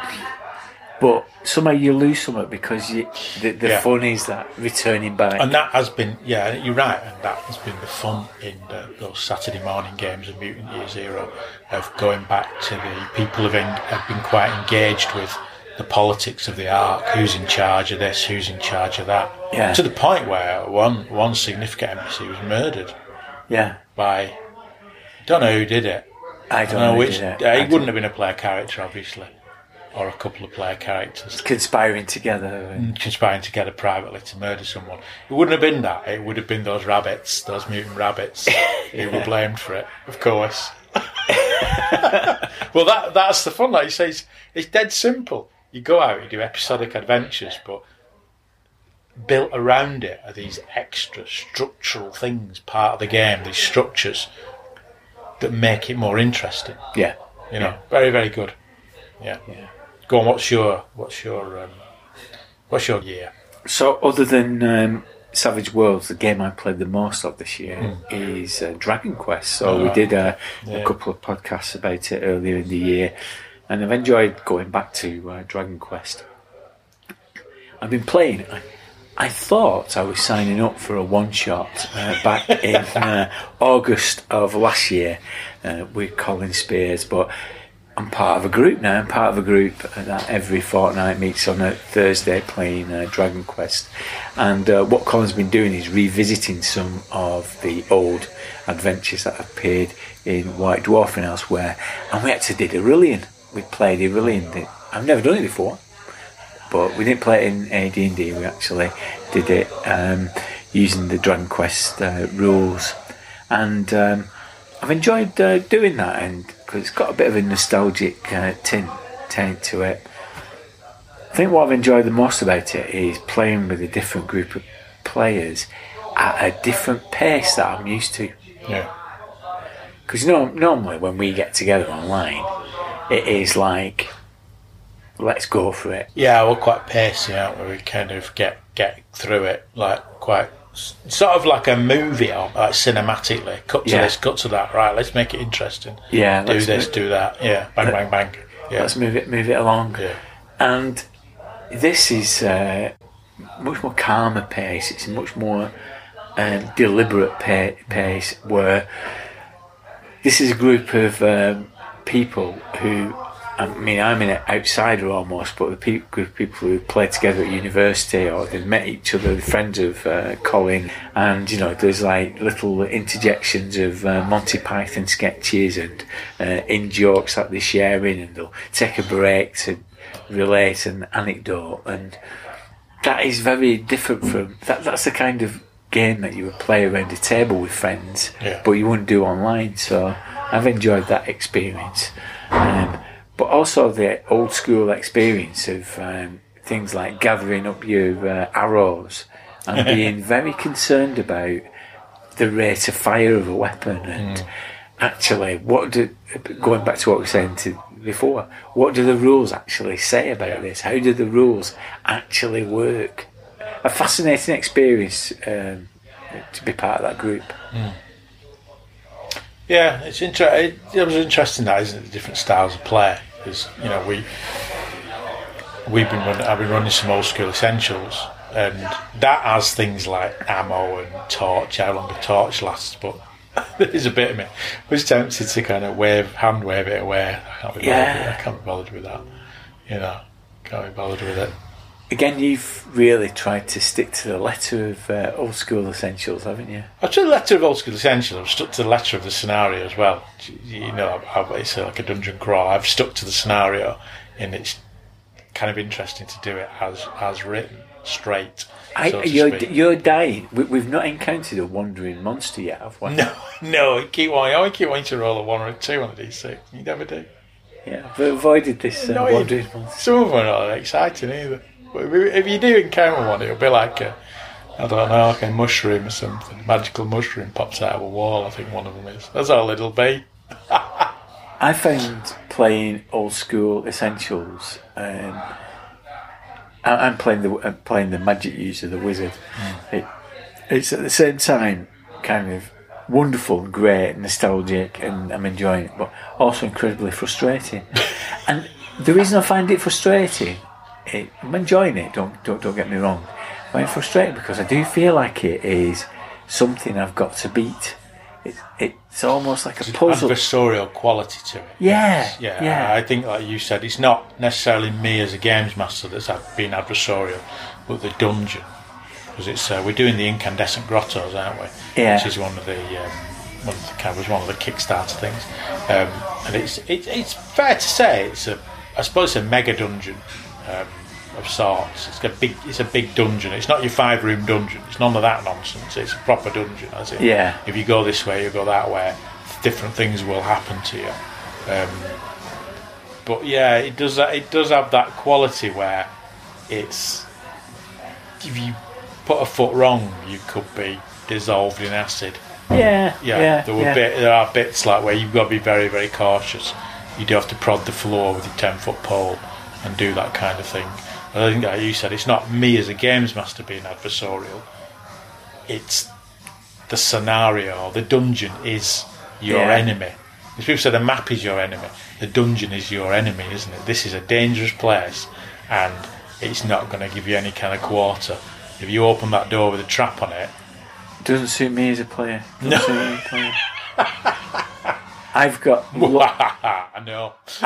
But somehow you lose some of it because you, the, the Yeah. fun is that returning back. And that has been, yeah, you're right, and that has been the fun in the, those Saturday morning games of Mutant Year Zero, of going back to the people have, en- have been quite engaged with the politics of the Ark, who's in charge of this, who's in charge of that, Yeah. to the point where one one significant NPC was murdered yeah, by, don't know who did it, I I don't know know. which, did uh, it wouldn't have been a player character, obviously, or a couple of player characters conspiring together. And, conspiring together privately to murder someone. It wouldn't have been that. It would have been those rabbits, those mutant rabbits, who were blamed for it, of course. well, that that's the fun. Like you say, it's, it's dead simple. You go out, you do episodic adventures, but built around it are these extra structural things, part of the game, these structures that make it more interesting. yeah, You know, very very good. Yeah. yeah. Go on. What's your what's your um, what's your year? So, other than um, Savage Worlds, the game I played the most of this year is uh, Dragon Quest. So, we Ah, did a, yeah. a couple of podcasts about it earlier in the year, and I've enjoyed going back to uh, Dragon Quest. I've been playing. I, I thought I was signing up for a one shot uh, back in uh, August of last year uh, with Colin Spears, but I'm part of a group now. I'm part of a group that every fortnight meets on a Thursday playing uh, Dragon Quest. And uh, what Colin's been doing is revisiting some of the old adventures that played in White Dwarf and elsewhere. And we actually did Irilian. We played Irilian. I've never done it before but we didn't play it in AD&D. We actually did it um, using the Dragon Quest uh, rules, and um, I've enjoyed uh, doing that. And because it's got a bit of a nostalgic uh, tint, tint to it. I think what I've enjoyed the most about it is playing with a different group of players at a different pace that I'm used to. Yeah. Because you know, normally when we get together online, it is like, let's go for it. Yeah, we're quite pacey, aren't we? We kind of get get through it like quite sort of like a movie, or like cinematically. Cut to Yeah. this, cut to that. Right, let's make it interesting. Yeah, do this, mo- do that. Yeah, bang, bang, bang. Yeah, Let's move it, move it along. yeah, And this is uh, much more calmer pace. It's a much more um, deliberate pa- pace where this is a group of um, people who, I mean, I'm an outsider almost, but the pe- group of people who played together at university or they've met each other, friends of uh, Colin, and you know, there's like little interjections of uh, Monty Python sketches and uh, in jokes that they're sharing, and they'll take a break to relate an anecdote, and that is very different from that. That's the kind of game that you would play around a table with friends, Yeah. but you wouldn't do online. So I've enjoyed that experience, um, but also the old school experience of um, things like gathering up your uh, arrows and being very concerned about the rate of fire of a weapon and actually what do going back to what we were saying to before what do the rules actually say about this? How do the rules actually work? A fascinating experience um, to be part of that group Yeah, it's inter- it, it was interesting that isn't it? The different styles of play because you know we we've been running, I've been running some old school essentials and that has things like ammo and torch, how long a torch lasts, but. There's a bit of me. I was tempted to kind of wave, hand wave it away. I can't be bothered. Yeah. With, I can't be bothered with that. You know, can't be bothered with it. Again you've really tried to stick to the letter of uh, old school essentials haven't you I've took the letter of old school essential. I've stuck to the letter of the scenario as well. You know, I've, it's like a dungeon crawl. I've stuck to the scenario, and it's kind of interesting to do it as as written, straight. I, so to you're, you're dying we, we've not encountered a wandering monster yet have we No, no, you keep wanting. I keep wanting to roll a one or a two on a d6. You never do. yeah we've avoided this uh, No, wandering monster Some of them are not exciting either. But if you do encounter one, it'll be like a, I don't know, like a mushroom or something. Magical mushroom pops out of a wall. I think one of them is. That's all it'll be. I found playing old school essentials. Um, I'm playing the I'm playing the magic user, the wizard. It, it's at the same time kind of wonderful and great, nostalgic, and I'm enjoying it, but also incredibly frustrating. and the reason I find it frustrating, it, I'm enjoying it. Don't don't don't get me wrong. I'm frustrated because I do feel like it is something I've got to beat. It, it's almost like a puzzle. adversarial quality to it. Yeah, Yeah, yeah. I think, like you said, it's not necessarily me as a games master that's been adversarial, but the dungeon. Because it's uh, we're doing the incandescent grottos, aren't we? Yeah. Which is one of the um, one of the kind was one of the Kickstarter things, um, and it's it, it's fair to say it's a I suppose it's a mega dungeon um, of sorts. It's a big it's a big dungeon. It's not your five room dungeon. It's none of that nonsense. It's a proper dungeon. As in, Yeah. If you go this way, you go that way. Different things will happen to you. Um, but yeah, it does. It does have that quality where it's if you put a foot wrong, you could be dissolved in acid. Yeah, Yeah, yeah, there were yeah. bit, there are bits like where you've got to be very very cautious. You do have to prod the floor with your ten foot pole and do that kind of thing. And I think like you said, it's not me as a games master being adversarial. It's the scenario. The dungeon is your Yeah. enemy. As people say, the map is your enemy. The dungeon is your enemy, isn't it? This is a dangerous place, and it's not going to give you any kind of quarter. If you open that door with a trap on it, Doesn't suit me as a player. Doesn't No. I've got lo- I know.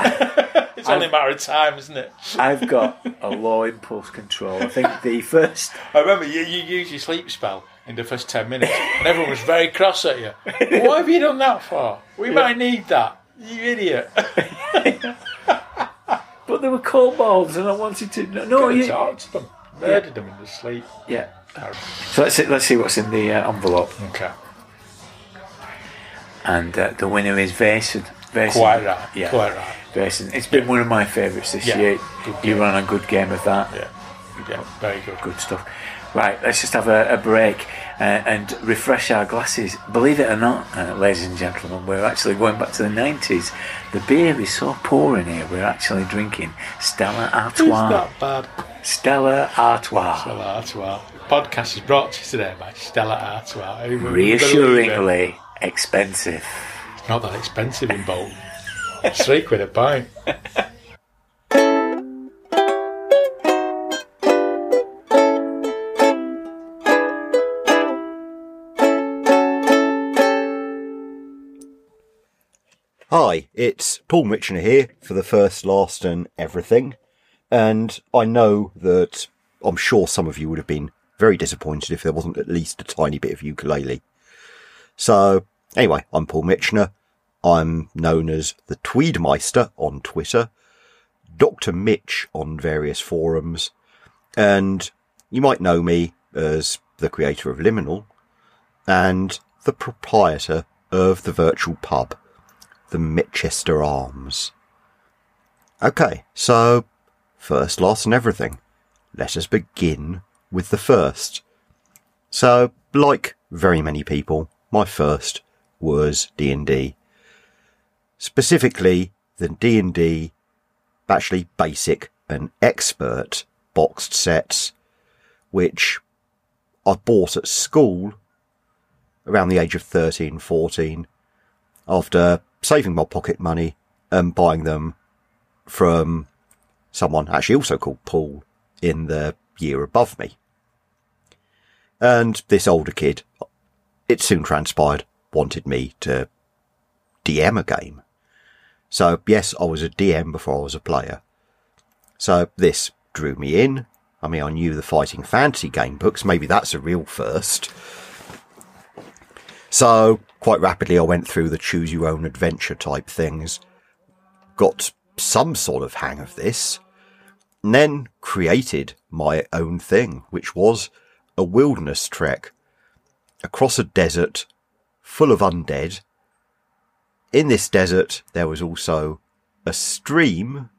it's only a matter of time, isn't it? I've got a low impulse control. I think the first I remember you, you used your sleep spell in the first 10 minutes, and everyone was very cross at you. What have you done that for? We might need that. You idiot. but there were kobolds and I wanted to no, no you, talked to them. Murdered them in their sleep. yeah. So let's see, let's see what's in the uh, envelope. Okay. And uh, the winner is Vaesen. Vaesen. Quite right. Yeah. Quite right. It's been one of my favourites this Yeah. year. You ran a good game of that. Yeah. Yeah, very good. Good stuff. Right, let's just have a, a break uh, and refresh our glasses. Believe it or not, uh, ladies and gentlemen, we're actually going back to the 90s. The beer is so poor in here, we're actually drinking Stella It's Artois. not bad. Stella Artois. Stella Artois. The podcast is brought to you today by Stella Artois. Reassuringly expensive. It's Not that expensive in Bolton. Three quid a pint. Hi, it's Paul Mitchener here for the first, last, and everything. And I know that I'm sure some of you would have been very disappointed if there wasn't at least a tiny bit of ukulele. So, anyway, I'm Paul Mitchener. I'm known as the Tweedmeister on Twitter, Dr. Mitch on various forums, and you might know me as the creator of Liminal and the proprietor of the virtual pub, the Mitchester Arms. Okay, so first, last, and everything. Let us begin with the first. So, like very many people, my first was D&D. Specifically, the D&D, actually basic and expert boxed sets, which I bought at school around the age of 13, 14, after saving my pocket money and buying them from someone actually also called Paul in the year above me. And this older kid, it soon transpired, wanted me to DM a game. So yes, I was a DM before I was a player. So this drew me in. I mean, I knew the Fighting Fantasy game books. Maybe that's a real first. So quite rapidly, I went through the choose your own adventure type things, got some sort of hang of this, and then created my own thing, which was a wilderness trek across a desert full of undead. In this desert, there was also a stream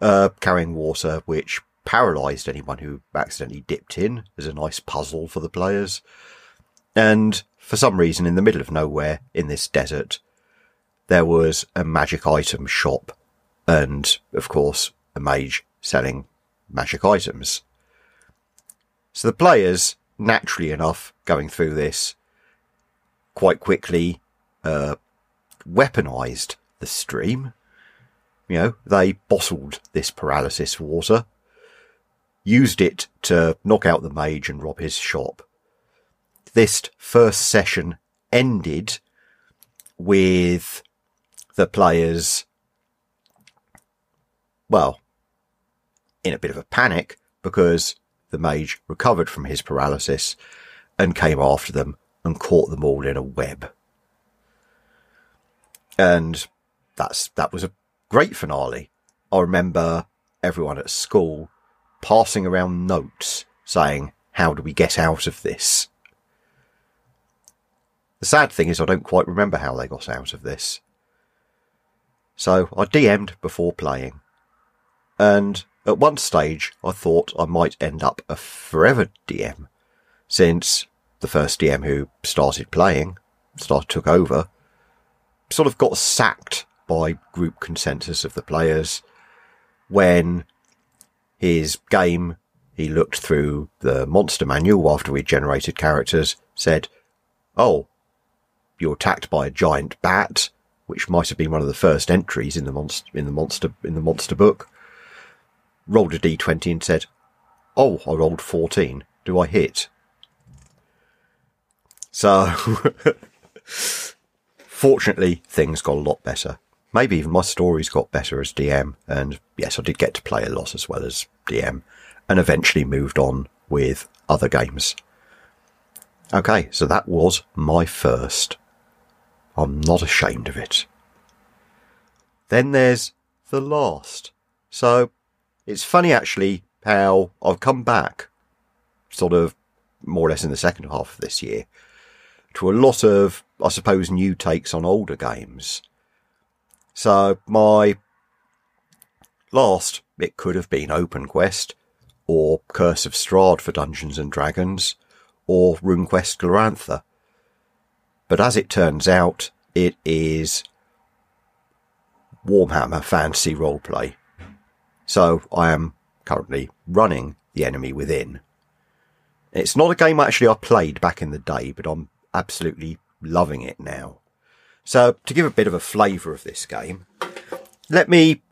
uh, carrying water, which paralyzed anyone who accidentally dipped in as a nice puzzle for the players. And for some reason, in the middle of nowhere in this desert, there was a magic item shop and, of course, a mage selling magic items. So the players, naturally enough, going through this, quite quickly uh, weaponized the stream. You know, they bottled this paralysis water, used it to knock out the mage and rob his shop. This first session ended with the players, well, in a bit of a panic because the mage recovered from his paralysis and came after them and caught them all in a web. And that's, that was a great finale. I remember everyone at school passing around notes saying, how do we get out of this? The sad thing is I don't quite remember how they got out of this. So I DM'd before playing. And at one stage I thought I might end up a forever DM, since the first DM who started playing, started took over, sort of got sacked by group consensus of the players when his game, he looked through the monster manual after we generated characters, said, Oh, you're attacked by a giant bat, which might have been one of the first entries in the monster, in the monster, in the monster book. Rolled a d20 and said, Oh, I rolled 14. Do I hit? So, fortunately, things got a lot better maybe even my stories got better as DM. And yes, I did get to play a lot as well as DM and eventually moved on with other games. Okay, so that was my first. I'm not ashamed of it. Then there's the last. So it's funny actually how I've come back sort of more or less in the second half of this year to a lot of, I suppose, new takes on older games so my last, it could have been Open Quest, or Curse of Strahd for Dungeons and Dragons, or RuneQuest Glorantha. But as it turns out, it is Warhammer Fantasy Roleplay. So I am currently running The Enemy Within. It's not a game actually I played back in the day, but I'm absolutely loving it now. So to give a bit of a flavour of this game, let me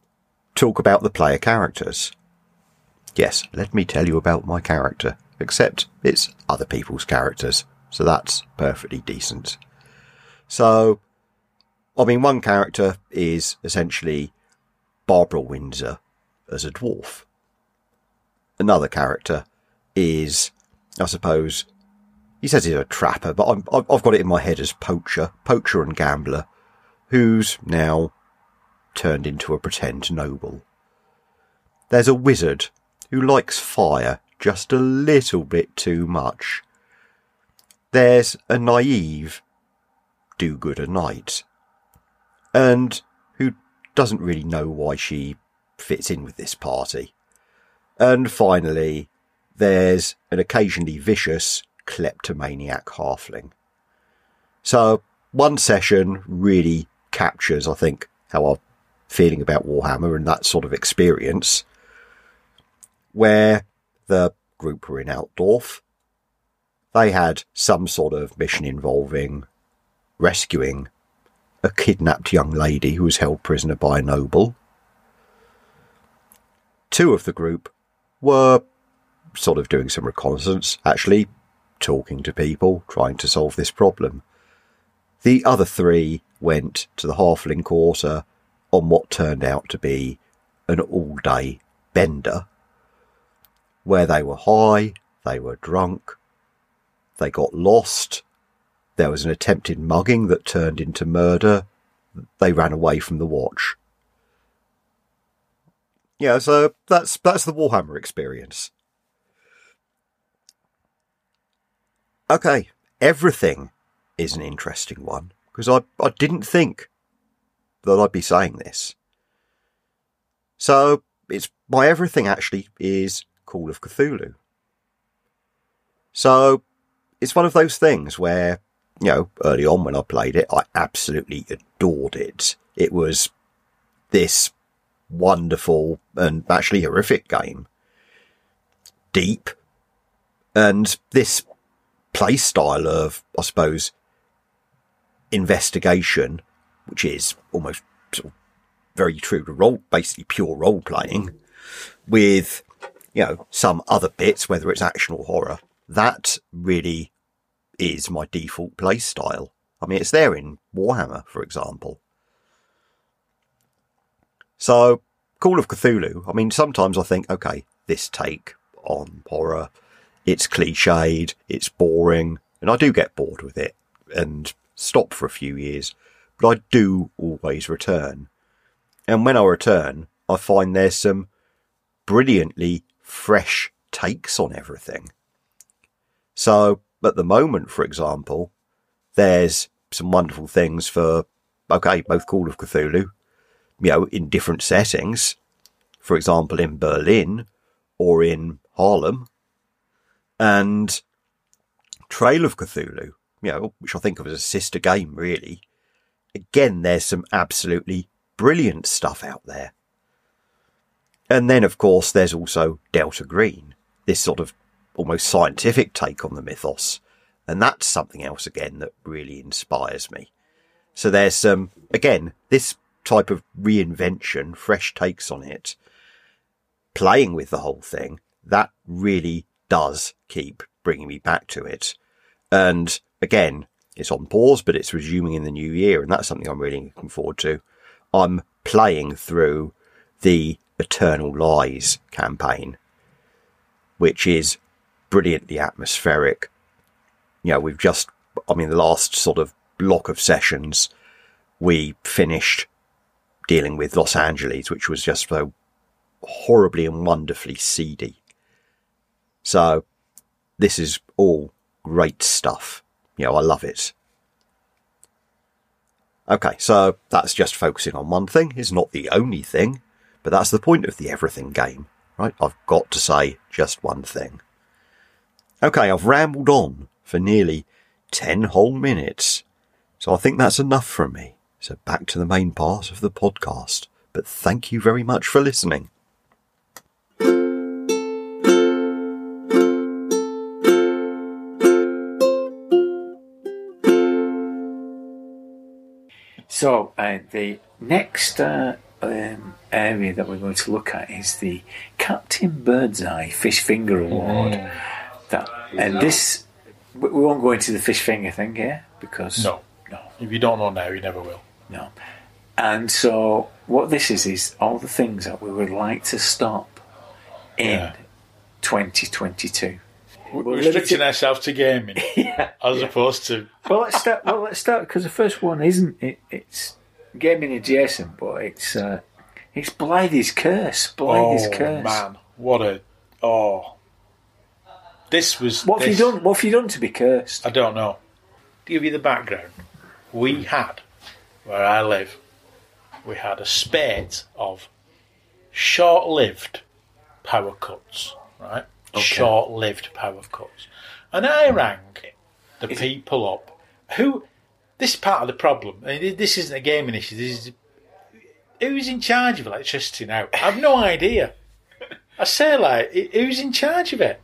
talk about the player characters. Yes, let me tell you about my character, except it's other people's characters, so that's perfectly decent. So, I mean, one character is essentially Barbara Windsor as a dwarf. Another character is, I suppose, he says he's a trapper, but I've I've got it in my head as poacher, poacher and gambler, who's now turned into a pretend noble. There's a wizard who likes fire just a little bit too much. There's a naive do-gooder knight, and who doesn't really know why she fits in with this party. And finally, there's an occasionally vicious kleptomaniac halfling. So one session really captures, I think, how I'm feeling about Warhammer and that sort of experience, where the group were in Altdorf. They had some sort of mission involving rescuing a kidnapped young lady who was held prisoner by a noble. Two of the group were sort of doing some reconnaissance, actually talking to people, trying to solve this problem. The other three went to the Halfling Quarter on what turned out to be an all day bender, where they were high, they were drunk, they got lost, there was an attempted mugging that turned into murder, they ran away from the watch. Yeah, so that's that's the Warhammer experience. Okay, everything is an interesting one because I, I didn't think that I'd be saying this. So it's my everything actually is Call of Cthulhu. So it's one of those things where, you know, early on when I played it, I absolutely adored it. It was this wonderful and actually horrific game. Deep. And this play style of, I suppose, investigation, which is almost sort of very true to role, basically pure role playing, with, you know, some other bits, whether it's action or horror. That really is my default play style. I mean, it's there in Warhammer, for example. So, Call of Cthulhu, I mean, sometimes I think, okay, this take on horror it's cliched, it's boring, and I do get bored with it and stop for a few years, but I do always return. And when I return, I find there's some brilliantly fresh takes on everything. So at the moment, for example, there's some wonderful things for, okay, both Call of Cthulhu, you know, in different settings. For example, in Berlin or in Harlem, and Trail of Cthulhu, you know, which I think of as a sister game, really. Again, there's some absolutely brilliant stuff out there. And then, of course, there's also Delta Green, this sort of almost scientific take on the mythos. And that's something else again that really inspires me. So there's some, again, this type of reinvention, fresh takes on it, playing with the whole thing, that really does keep bringing me back to it. And again, it's on pause, but it's resuming in the new year, and that's something I'm really looking forward to. I'm playing through the Eternal Lies campaign, which is brilliantly atmospheric. You know, we've just, I mean, the last sort of block of sessions, we finished dealing with Los Angeles, which was just so horribly and wonderfully seedy. So this is all great stuff. You know, I love it. Okay, so that's just focusing on one thing. It's not the only thing, but that's the point of the everything game, right? I've got to say just one thing. Okay, I've rambled on for nearly 10 whole minutes. So I think that's enough from me. So back to the main part of the podcast. But thank you very much for listening. So, uh, the next uh, um, area that we're going to look at is the Captain Birdseye Fish Finger Award. Mm. That and this we we won't go into the fish finger thing here because No, no. If you don't know now, you never will. No. And so what this is is all the things that we would like to stop in Yeah. 2022. We're We're restricting limited- ourselves to gaming yeah. as opposed to Well, let's start. Well, let's start because the first one isn't. It, it's gaming adjacent, but it's uh, it's Blythe's curse. Blythe's oh curse. man, what a oh. This was What have you done? What have you done to be cursed? I don't know. To give you the background, we had where I live, we had a spate of short-lived power cuts, right? Short-lived power cuts, and I rang the people up who. This is part of the problem. This isn't a gaming issue. This is who's in charge of electricity now. I've no idea. I say like, who's in charge of it?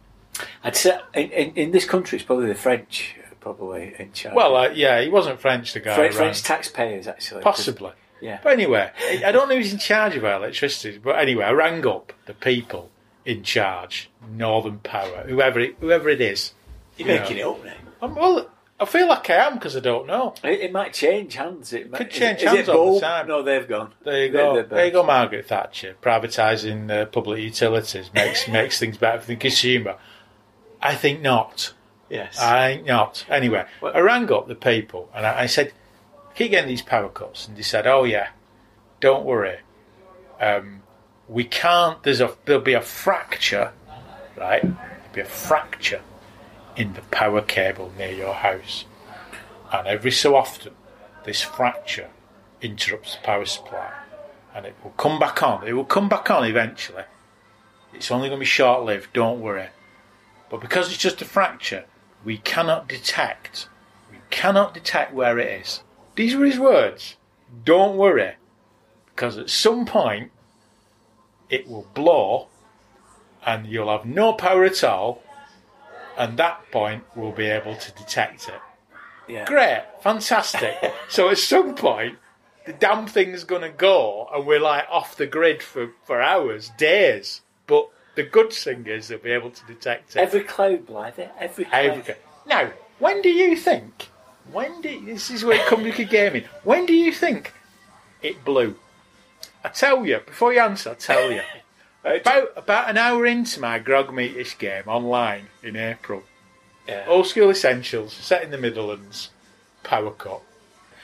I'd say in, in, in this country, it's probably the French, probably in charge. Well, uh, yeah, he wasn't French, the guy. French. French taxpayers actually. Possibly. Yeah. But anyway, I don't know who's in charge of our electricity. But anyway, I rang up the people in charge, Northern Power, whoever it, whoever it is. You're you making know. it up now. I'm, well, I feel like I am because I don't know. It, it might change hands. It might, Could is change it- is hands it all the time. No, they've gone. There you They're- go. they're there you go, Margaret Thatcher. Privatising uh, public utilities makes makes things better for the consumer. I think not. Yes. I think not. Anyway, Well- I rang up the people and I, I said, keep getting these power cuts. And they said, oh, yeah, don't worry. Um, we can't, there's a, there'll be a fracture, right? There'll be a fracture in the power cable near your house. And every so often, this fracture interrupts the power supply. And it will come back on. It will come back on eventually. It's only going to be short lived, don't worry. But because it's just a fracture, we cannot detect. We cannot detect where it is. These were his words. Don't worry, because at some point it will blow, and you'll have no power at all. And that point we'll be able to detect it. yeah. Great, fantastic. so at some point, the damn thing's going to go, and we're like off the grid for, for hours, days. But the good thing is they'll be able to detect it. Every cloud, Blythe. Every cloud. Every- Now, when do you think? When do this is where it comes to gaming? When do you think it blew? I tell you before you answer. I tell you about about an hour into my grog meetish game online in April. Yeah. Old school essentials set in the Midlands, power cut.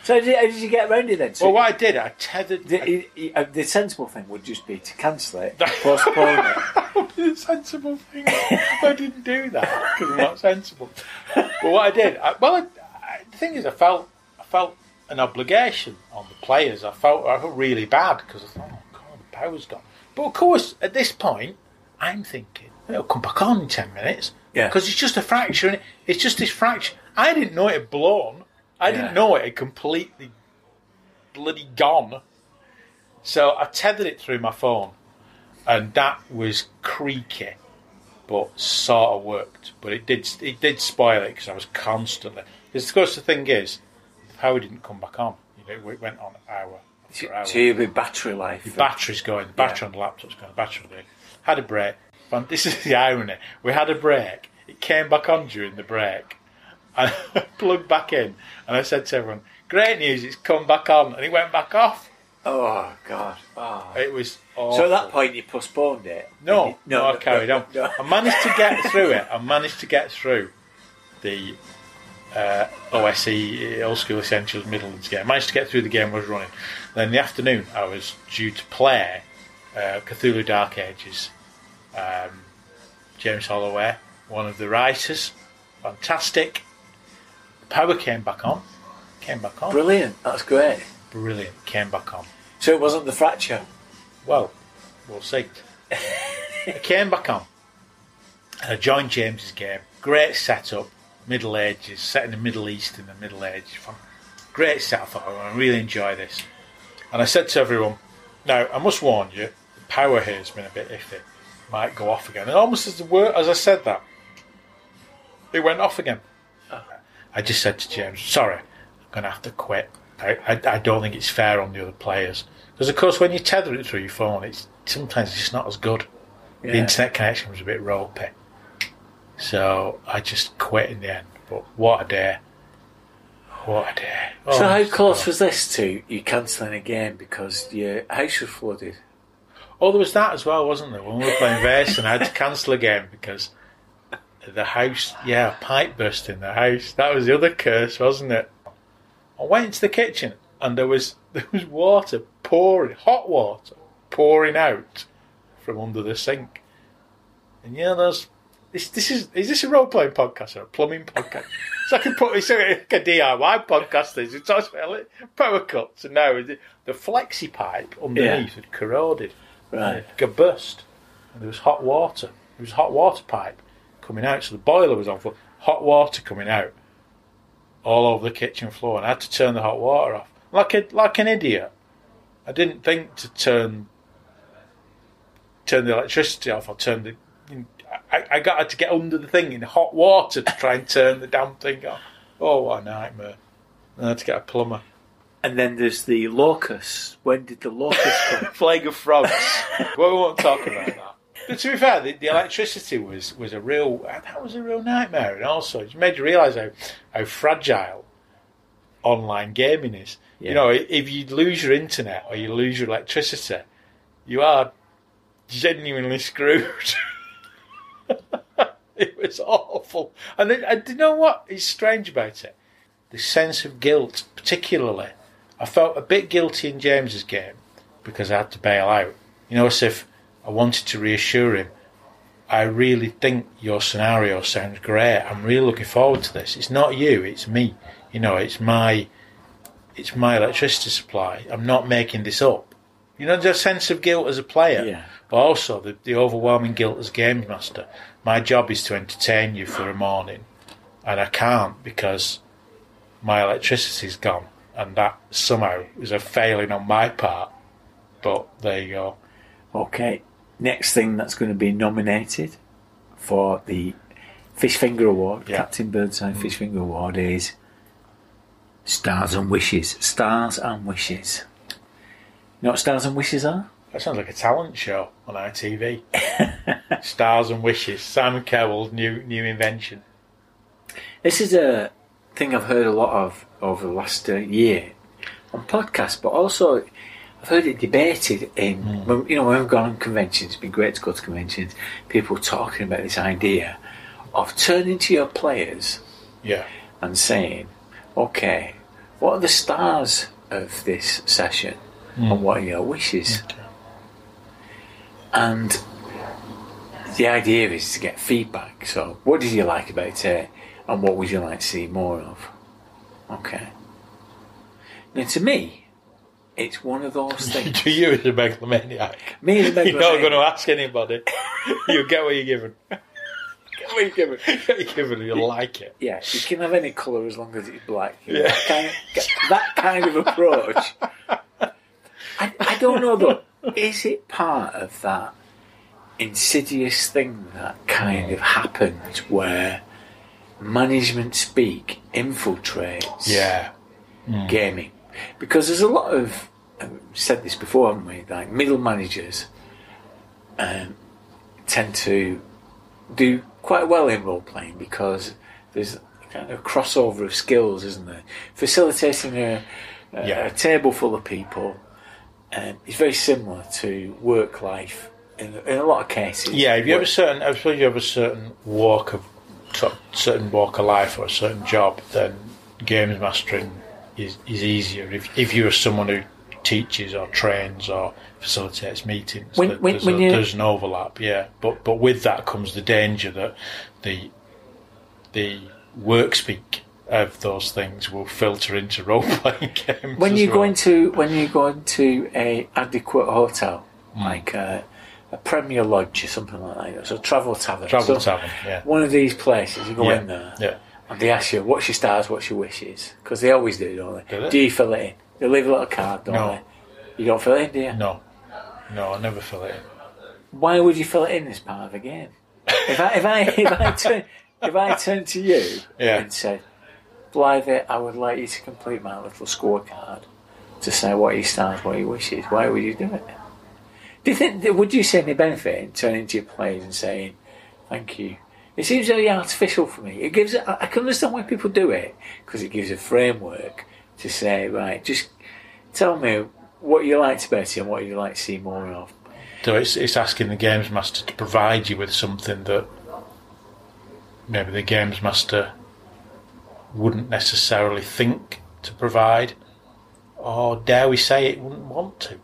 So did, how did you get around it then? So Well, what I did, I tethered. the, i- uh, the sensible thing would just be to cancel it, postpone it. the sensible thing. I didn't do that because I'm not sensible. But what I did, I, well, I, I, the thing is, I felt I felt an obligation on the players. I felt I felt really bad because I thought, oh god, the power's gone. But of course, at this point, I'm thinking it'll come back on in ten minutes. Yeah. Because it's just a fracture. And it's just this fracture. I didn't know it had blown. I Yeah. didn't know it had completely bloody gone. So I tethered it through my phone and that was creaky, but sort of worked. But it did it did spoil it because I was constantly. Because of course the thing is, the power didn't come back on. You know, it went on hour after hour. So you'll battery life. The battery's going, the battery on the laptop's going, the battery on the had a break. This is the irony. We had a break. It came back on during the break. And plugged back in and I said to everyone, Great news, it's come back on and it went back off. Oh God. Oh. It was awful. So at that point you postponed it. No, You- no, I carried on. no. I managed to get through it. I managed to get through the uh, OSE Old School Essentials Midlands game. I managed to get through the game I was running. Then in the afternoon, I was due to play uh, Cthulhu Dark Ages. Um, James Holloway, one of the writers, fantastic. Power came back on. Came back on. Brilliant. That's great. Brilliant. Came back on. So it wasn't the fracture. Well, we'll see. it came back on. And I joined James's game. Great setup, Middle Ages, set in the Middle East in the Middle Ages. Great setup. I thought, "Oh, I really enjoy this. And I said to everyone, now, I must warn you, the power here has been a bit iffy. Might go off again. And almost as the word, as I said that, it went off again. I just said to James, sorry, I'm going to have to quit. I, I, I don't think it's fair on the other players. Because, of course, when you tether it through your phone, it's sometimes it's just not as good. The internet connection was a bit ropey. So I just quit in the end. But what a day. What a day. So Oh, how close was this to you cancelling a game because your house was flooded? Oh, there was that as well, wasn't there? When we were playing Verse and I had to cancel a game because the house, yeah, a pipe burst in the house. That was the other curse, wasn't it? I went into the kitchen and there was there was water pouring, hot water pouring out from under the sink. And yeah, there's this. This is is this a role playing podcast or a plumbing podcast? so I can put it's like a DIY podcast. This it talks about like power cuts and now the, the flexi pipe underneath had corroded. Right. It got burst. And there was hot water. It was a hot water pipe coming out, so the boiler was on full. Hot water coming out all over the kitchen floor, and I had to turn the hot water off. Like a like an idiot. I didn't think to turn turn the electricity off or turn the. I, I got to get under the thing in hot water to try and turn the damn thing off. Oh, what a nightmare! And I had to get a plumber. And then there's the locust. When did the locust come? Plague of frogs. well, we won't talk about that. But to be fair, the, the electricity was, was a real that was a real nightmare, and also it made you realise how how fragile online gaming is. Yeah. You know, if you lose your internet or you lose your electricity, you are genuinely screwed. it was awful, and then, and do you know what is strange about it? The sense of guilt, particularly. I felt a bit guilty in James's game because I had to bail out. You know, as if I wanted to reassure him. I really think your scenario sounds great. I'm really looking forward to this. It's not you, it's me. You know, it's my it's my electricity supply. I'm not making this up. You know, there's a sense of guilt as a player, Yeah. but also the, the overwhelming guilt as games master. My job is to entertain you for a morning, and I can't because my electricity's gone, and that somehow is a failing on my part. But there you go. Okay, next thing that's going to be nominated for the Fish Finger Award, Yeah. Captain Birdseye Fish Finger Award, is Stars and Wishes. Stars and Wishes. You know what Stars and Wishes are? That sounds like a talent show on ITV. Stars and Wishes. Simon Cowell's new new invention. This is a thing I've heard a lot of over the last uh, year on podcasts, but also I've heard it debated in, hmm. when, you know, when we've gone on conventions, it's been great to go to conventions, people talking about this idea of turning to your players Yeah. and saying, okay, what are the stars of this session and hmm. what are your wishes? And the idea is to get feedback. So, what did you like about it and what would you like to see more of? Okay. Now, to me, it's one of those things. To you as a megalomaniac. me as a You're not going to ask anybody. you get what you're given. What are you giving? Get what you're given, you'll like it. Yeah, you can have any colour as long as it's black. You know, Yeah. that, kind of, that kind of approach. I, I don't know though. Is it part of that insidious thing that kind of happens where management speak infiltrates Yeah. Mm. gaming? Because there's a lot of said this before, haven't we? Like middle managers um, tend to do quite well in role playing because there's kind of a crossover of skills, isn't there? Facilitating a, a, Yeah. a table full of people um, is very similar to work life in, in a lot of cases. Yeah, if you have a certain, I suppose you have a certain walk of, certain walk of life or a certain job, then games mastering is, is easier. If if you're someone who teaches or trains or facilitates meetings, When- there- when- there's, when a- there's an overlap. Yeah, but but with that comes the danger that the the work speak of those things will filter into role playing games. when you well. go into when you go into a adequate hotel, Hmm. like a, a Premier Lodge or something like that, so travel tavern, travel so tavern, yeah, One of these places, you go yeah, in there. yeah. And they ask you, what's your stars, what's your wishes? Because they always do, don't they? Do they? Do you fill it in? They leave a little card, don't No. they? You don't fill it in, do you? No, no, I never fill it in. Why would you fill it in as part of the game? if I if I if I turn if I turn to you Yeah. and said, Blythe, I would like you to complete my little scorecard to say what your stars, what your wishes, why would you do it? Do you think would you see any benefit in turning to your players and saying, Thank you, It seems very artificial for me. It gives. I I can understand why people do it because it gives a framework to say, right, just tell me what you liked about it and what you'd like to see more of. So it's it's asking the games master to provide you with something that maybe the games master wouldn't necessarily think to provide, or dare we say it wouldn't want to.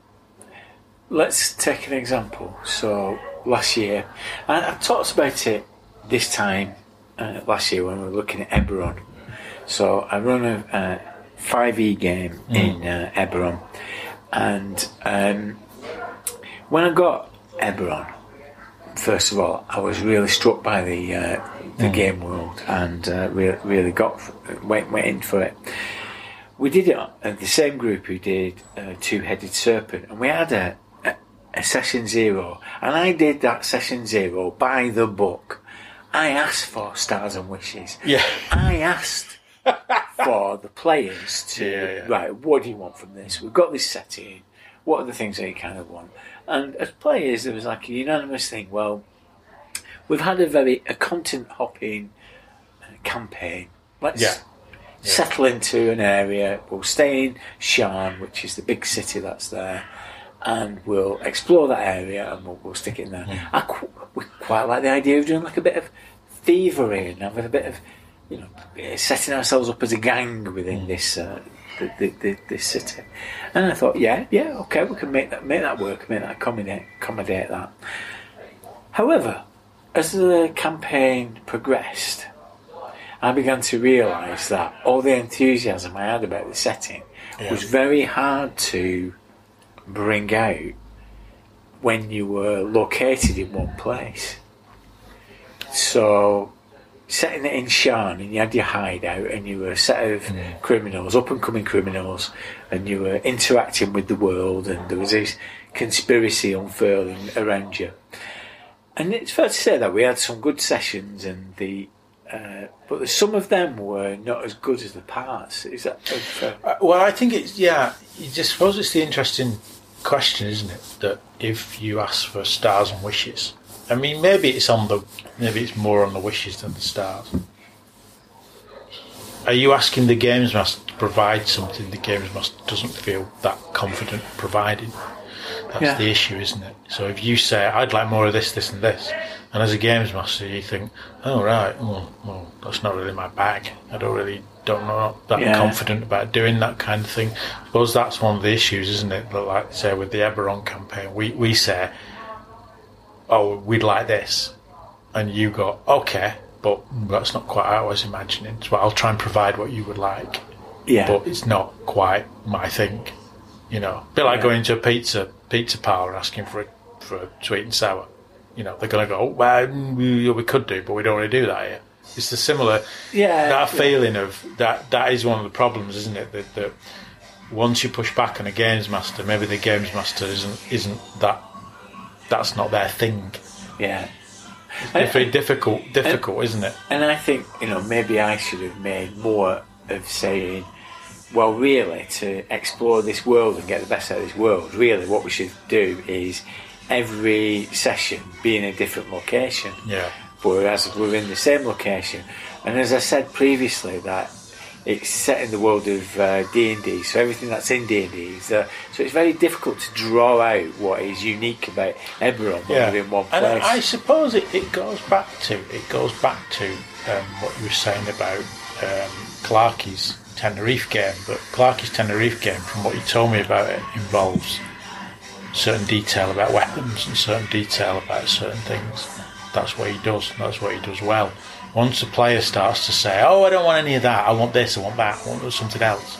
Let's take an example. So last year, and I talked about it this time uh, last year when we were looking at Eberron. So I run a, a 5e game in uh, Eberron, and um, when I got Eberron, first of all, I was really struck by the uh, the game world and uh, re- really got went went in for it. We did it at the same group who did uh, Two Headed Serpent, and we had a, a, a session zero, and I did that session zero by the book. I asked for stars and wishes. Yeah. I asked for the players to Yeah, yeah. right. What do you want from this? We've got this setting. What are the things that you kind of want? And as players, there was like a unanimous thing. Well, we've had a very a content hopping uh, campaign. Let's Yeah. settle into an area. We'll stay in Sharn, which is the big city that's there, and we'll explore that area and we'll, we'll stick it in there. I qu- we quite like the idea of doing like a bit of thievery and having a bit of, you know, setting ourselves up as a gang within this. Uh, the, the, the, this city, and I thought, yeah, yeah, okay, we can make that make that work, make that accommodate accommodate that. However, as the campaign progressed, I began to realise that all the enthusiasm I had about the setting was very hard to bring out when you were located in one place. So, setting it in Sharn and you had your hideout and you were a set of criminals, up and coming criminals, and you were interacting with the world and there was this conspiracy unfurling around you. And it's fair to say that we had some good sessions and the uh, but some of them were not as good as the parts. Is that? Uh, well, I think it's yeah. You just suppose it's the interesting question, isn't it? That if you ask for stars and wishes, I mean, maybe it's on the maybe it's more on the wishes than the stars. Are you asking the games master to provide something the games master doesn't feel that confident providing? That's Yeah. the issue, isn't it? So if you say, "I'd like more of this, this, and this," and as a games master you think, "Oh right, well, well that's not really my bag. I don't really don't know that Yeah. confident about doing that kind of thing." I suppose that's one of the issues, isn't it? That, Like say with the Eberron campaign, we we say, "Oh, we'd like this," and you go, "Okay." But that's not quite how I was imagining. So I'll try and provide what you would like Yeah. but it's not quite my thing. You know, a bit like Yeah. going to a pizza pizza parlour and asking for a, for a sweet and sour. You know, they're going to go, well, we, we could do, but we don't really do that here. It's the similar yeah. that feeling of that. That is one of the problems, isn't it? That, that once you push back on a games master, maybe the games master isn't isn't that. That's not their thing. Yeah. It's very difficult, difficult, isn't it? And I think, you know, maybe I should have made more of saying, well, really, to explore this world and get the best out of this world, really, what we should do is every session be in a different location. Yeah. Whereas we're in the same location. And as I said previously, that it's set in the world of uh, D&D, so everything that's in D&D is uh, so it's very difficult to draw out what is unique about Eberron yeah. in one place. I, I suppose it, it goes back to it goes back to um, what you were saying about um, Clarky's Tenerife game. But Clarky's Tenerife game, from what you told me about it, involves certain detail about weapons and certain detail about certain things. That's what he does. That's what he does well. Once a player starts to say, "Oh, I don't want any of that. I want this. I want that. I want something else,"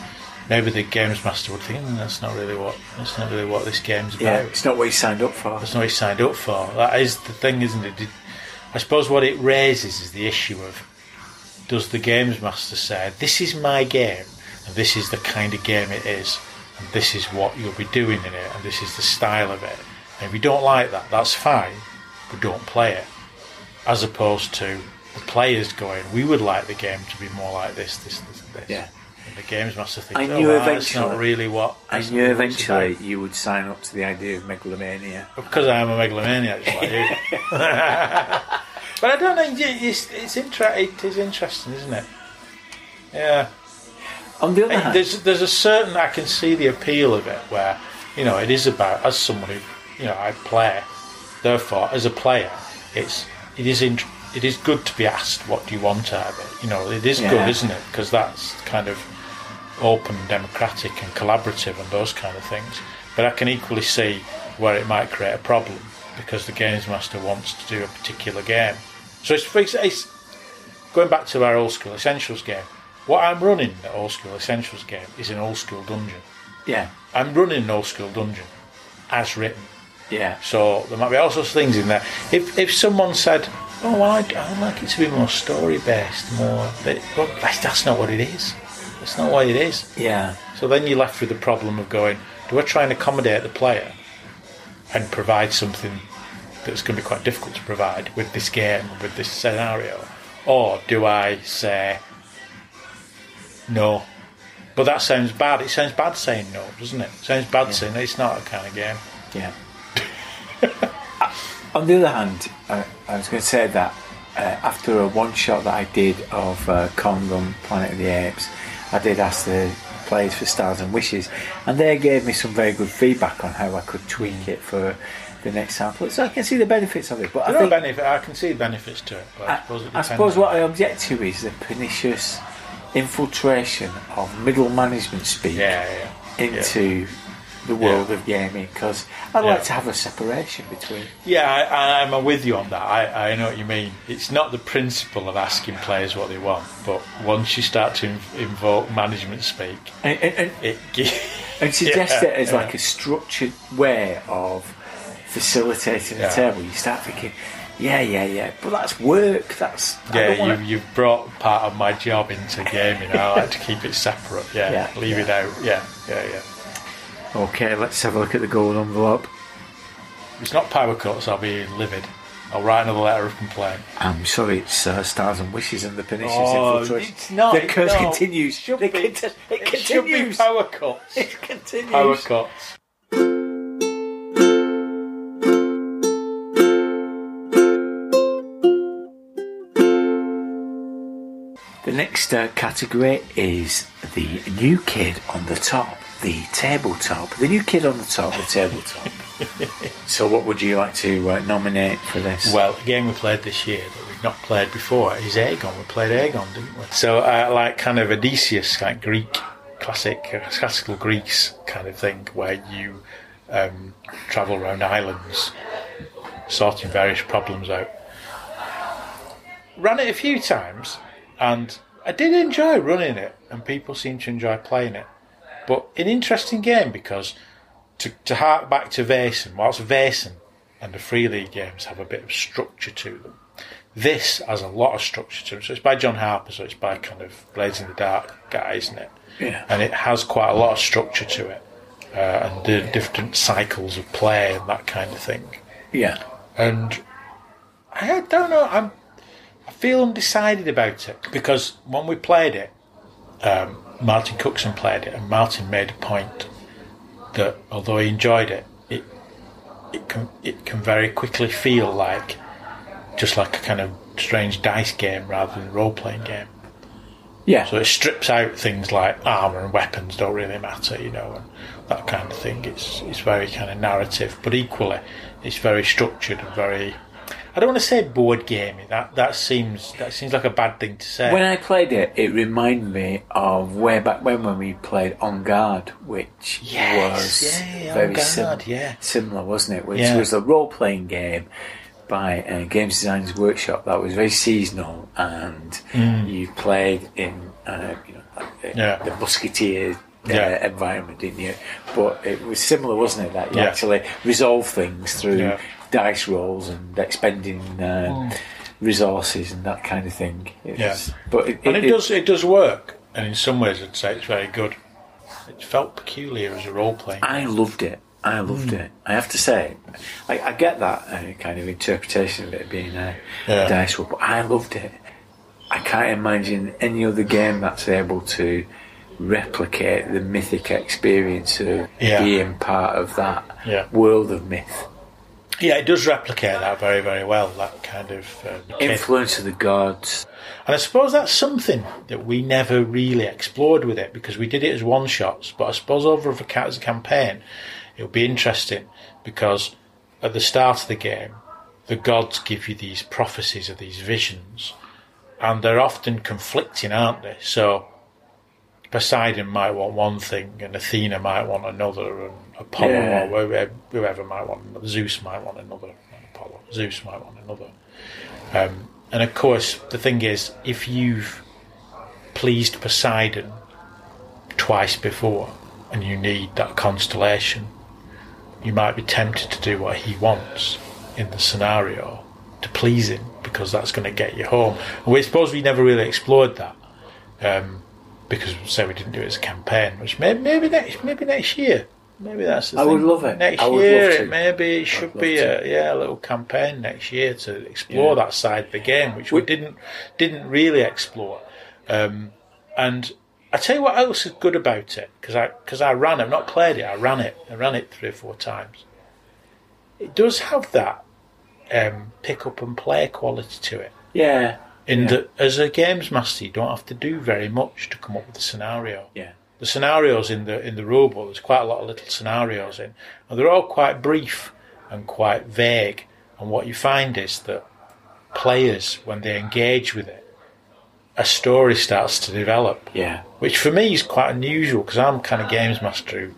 maybe the games master would think, "Hmm, "That's not really what. That's not really what this game's about." yeah, it's not what you signed up for. That's not what he signed up for. That is the thing, isn't it? I suppose what it raises is the issue of does the games master say, This is my game, and this is the kind of game it is, and this is what you'll be doing in it, and this is the style of it. And if you don't like that, that's fine, but don't play it. As opposed to players going, We would like the game to be more like this, this, this, this. Yeah. And the games master thinks, I oh, knew well, that's not really what. I knew not about." eventually you would sign up to the idea of megalomania. Because I am a megalomaniac, just like you. But I don't know. It's it's inter- It is interesting, isn't it? Yeah. On the other hand, There's there's a certain I can see the appeal of it where you know it is about as someone who you know I play, therefore as a player it's it is int- it is good to be asked what do you want out of it. You know it is Yeah. good, isn't it? Because that's kind of open, democratic, and collaborative, and those kind of things. But I can equally see where it might create a problem because the games master wants to do a particular game. So it's, it's, it's going back to our old school essentials game. What I'm running the old school essentials game is an old school dungeon. yeah, I'm running an old school dungeon as written. yeah, So there might be all sorts of things in there. If if someone said, "Oh, well, I'd, I'd like it to be more story based, more," but, that's, not what it is. That's not what it is. yeah, So then you're left with the problem of going, do I try and accommodate the player and provide something that's going to be quite difficult to provide with this game, with this scenario? Or do I say, no? But that sounds bad. It sounds bad saying no, doesn't it? It sounds bad saying it's not a kind of game. yeah. On the other hand, uh, I was going to say that uh, after a one shot that I did of uh, Kongum Planet of the Apes, I did ask the players for stars and wishes, and they gave me some very good feedback on how I could tweak it for the next sample. So I can see the benefits of it. But I There think benefit. I can see the benefits to it. But I, I, suppose, it I suppose what I object to is the pernicious infiltration of middle management speak Yeah, yeah. into the world of gaming because I'd Yeah. like to have a separation between. Yeah, I, I'm with you on that. I, I know what you mean. It's not the principle of asking players what they want, but once you start to inv- invoke management speak, And, and, and, it and suggest Yeah, it as yeah. like a structured way of facilitating the table. You start thinking, yeah, yeah, yeah, but that's work. That's yeah, wanna- you, you've brought part of my job into gaming. I like to keep it separate. Yeah, Yeah, leave yeah. it out. Yeah, yeah, yeah. Okay, let's have a look at the gold envelope. If it's not power cuts, I'll be livid. I'll write another letter of complaint. I'm sorry, it's uh, stars and wishes and the pernicious Oh, infiltration. it's not, The curse no. continues. Should It be- conti- it It should be continues. power cuts. It continues. Power cuts. The next uh, category is the new kid on the top, the tabletop. The new kid on the top, the tabletop. so, what would you like to uh, nominate for this? Well, a game we played this year that we've not played before is Agon. We played Agon, didn't we? So, uh, like kind of Odysseus, like Greek, classic, uh, classical Greece kind of thing, where you um, travel around islands, sorting various problems out. Ran it a few times, and I did enjoy running it, and people seem to enjoy playing it. But an interesting game because to, to hark back to Vaesen, whilst Vaesen and the Free League games have a bit of structure to them, this has a lot of structure to it. So it's by John Harper, so it's by kind of Blades in the Dark guy, isn't it? Yeah. And it has quite a lot of structure to it, uh, and the different cycles of play and that kind of thing. yeah. And I don't know. I'm. I feel undecided about it because when we played it, um, Martin Cookson played it, and Martin made a point that although he enjoyed it, it it can it can very quickly feel like just like a kind of strange dice game rather than a role playing game. Yeah. So it strips out things like armor and weapons don't really matter, you know, and that kind of thing. It's it's very kind of narrative, but equally, it's very structured and very. I don't want to say board gamey. That that seems that seems like a bad thing to say. When I played it, it reminded me of way back when when we played En Garde, which Yes, was yeah, very Guard, sim- yeah. similar, wasn't it? Which Yeah. was a role playing game by uh, Games Designers Workshop that was very seasonal, and you played in uh, you know like the, Mm. Yeah. the musketeer. Uh, Yeah. environment, didn't you? But it was similar, wasn't it? That you Yeah. actually resolve things through. Dice rolls and expending uh, resources and that kind of thing. It Yeah. but it, and it, does it does work, and in some ways, I'd say it's very good. It felt peculiar as a role playing. I loved it. I loved it. I have to say, I, I get that uh, kind of interpretation of it being a Yeah. dice roll, but I loved it. I can't imagine any other game that's able to replicate the mythic experience of Yeah. being part of that Yeah. world of myth. Yeah, it does replicate that very, very well. That kind of um. Influence of the gods. And I suppose that's something that we never really explored with it because we did it as one shots. But I suppose over the ca- as a campaign, it'll be interesting because at the start of the game, the gods give you these prophecies or these visions, and they're often conflicting, aren't they? So Poseidon might want one thing, and Athena might want another, and Apollo Yeah. or whoever, might want another. Zeus might want another. Apollo. Zeus might want another. Um, and of course, the thing is, if you've pleased Poseidon twice before, and you need that constellation, you might be tempted to do what he wants in the scenario to please him because that's going to get you home. And we suppose we never really explored that um, because, say, we didn't do it as a campaign, which maybe, maybe next maybe next year. Maybe that's the I thing. would love it. Next I would year, love it maybe it should be a yeah a little campaign next year to explore Yeah. that side of the game, which we We- didn't didn't really explore. Um, and I tell you what else is good about it because I because I ran. I've not played it. I ran it. I ran it three or four times. It does have that um, pick up and play quality to it. Yeah. In Yeah. that, as a games master, you don't have to do very much to come up with a scenario. Yeah. The scenarios in the in the rulebook, there's quite a lot of little scenarios in, and they're all quite brief and quite vague. And what you find is that players, when they engage with it, a story starts to develop Yeah. which for me is quite unusual because I'm kind of games master who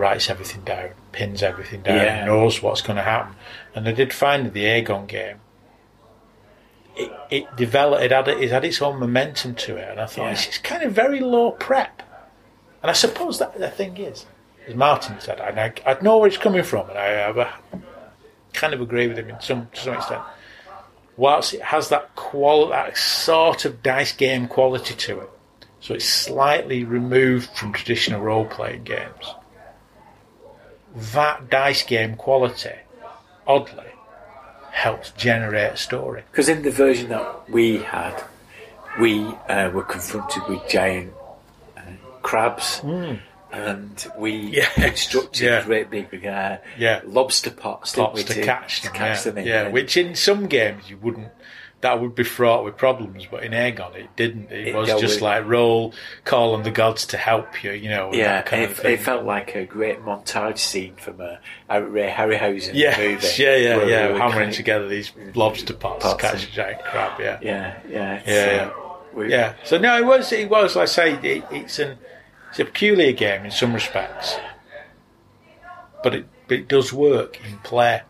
writes everything down, pins everything down, Yeah. knows what's going to happen. And I did find with the Agon game, it, it developed, it had, it had its own momentum to it, and I thought Yeah. it's, it's kind of very low prep. And I suppose that the thing is, as Martin said, and I, I know where it's coming from, and I, kind of agree with him in some to some extent. Whilst it has that qual that sort of dice game quality to it, so it's slightly removed from traditional role playing games. That dice game quality, oddly, helps generate a story. Because in the version that we had, we uh, were confronted with giant uh, crabs. And we. Yeah. constructed Yeah. great big uh, Yeah. lobster pots, didn't Pots we, to catch to them, catch yeah. them in. yeah, which in some games you wouldn't. That would be fraught with problems, but in Agon it didn't. It, It was just with- like roll, call on the gods to help you, you know. yeah, that kind it, it felt like a great montage scene from a, a Ray Harryhausen Yeah, movie. yeah, yeah, where yeah. we Hammering of- together these lobster pots, Pots catch a giant crab. Yeah, Yeah, yeah, Yeah, uh, yeah. we- yeah. So no, it was, it was. Like I say, it, it's an, it's a peculiar game in some respects, but it, but it does work in play.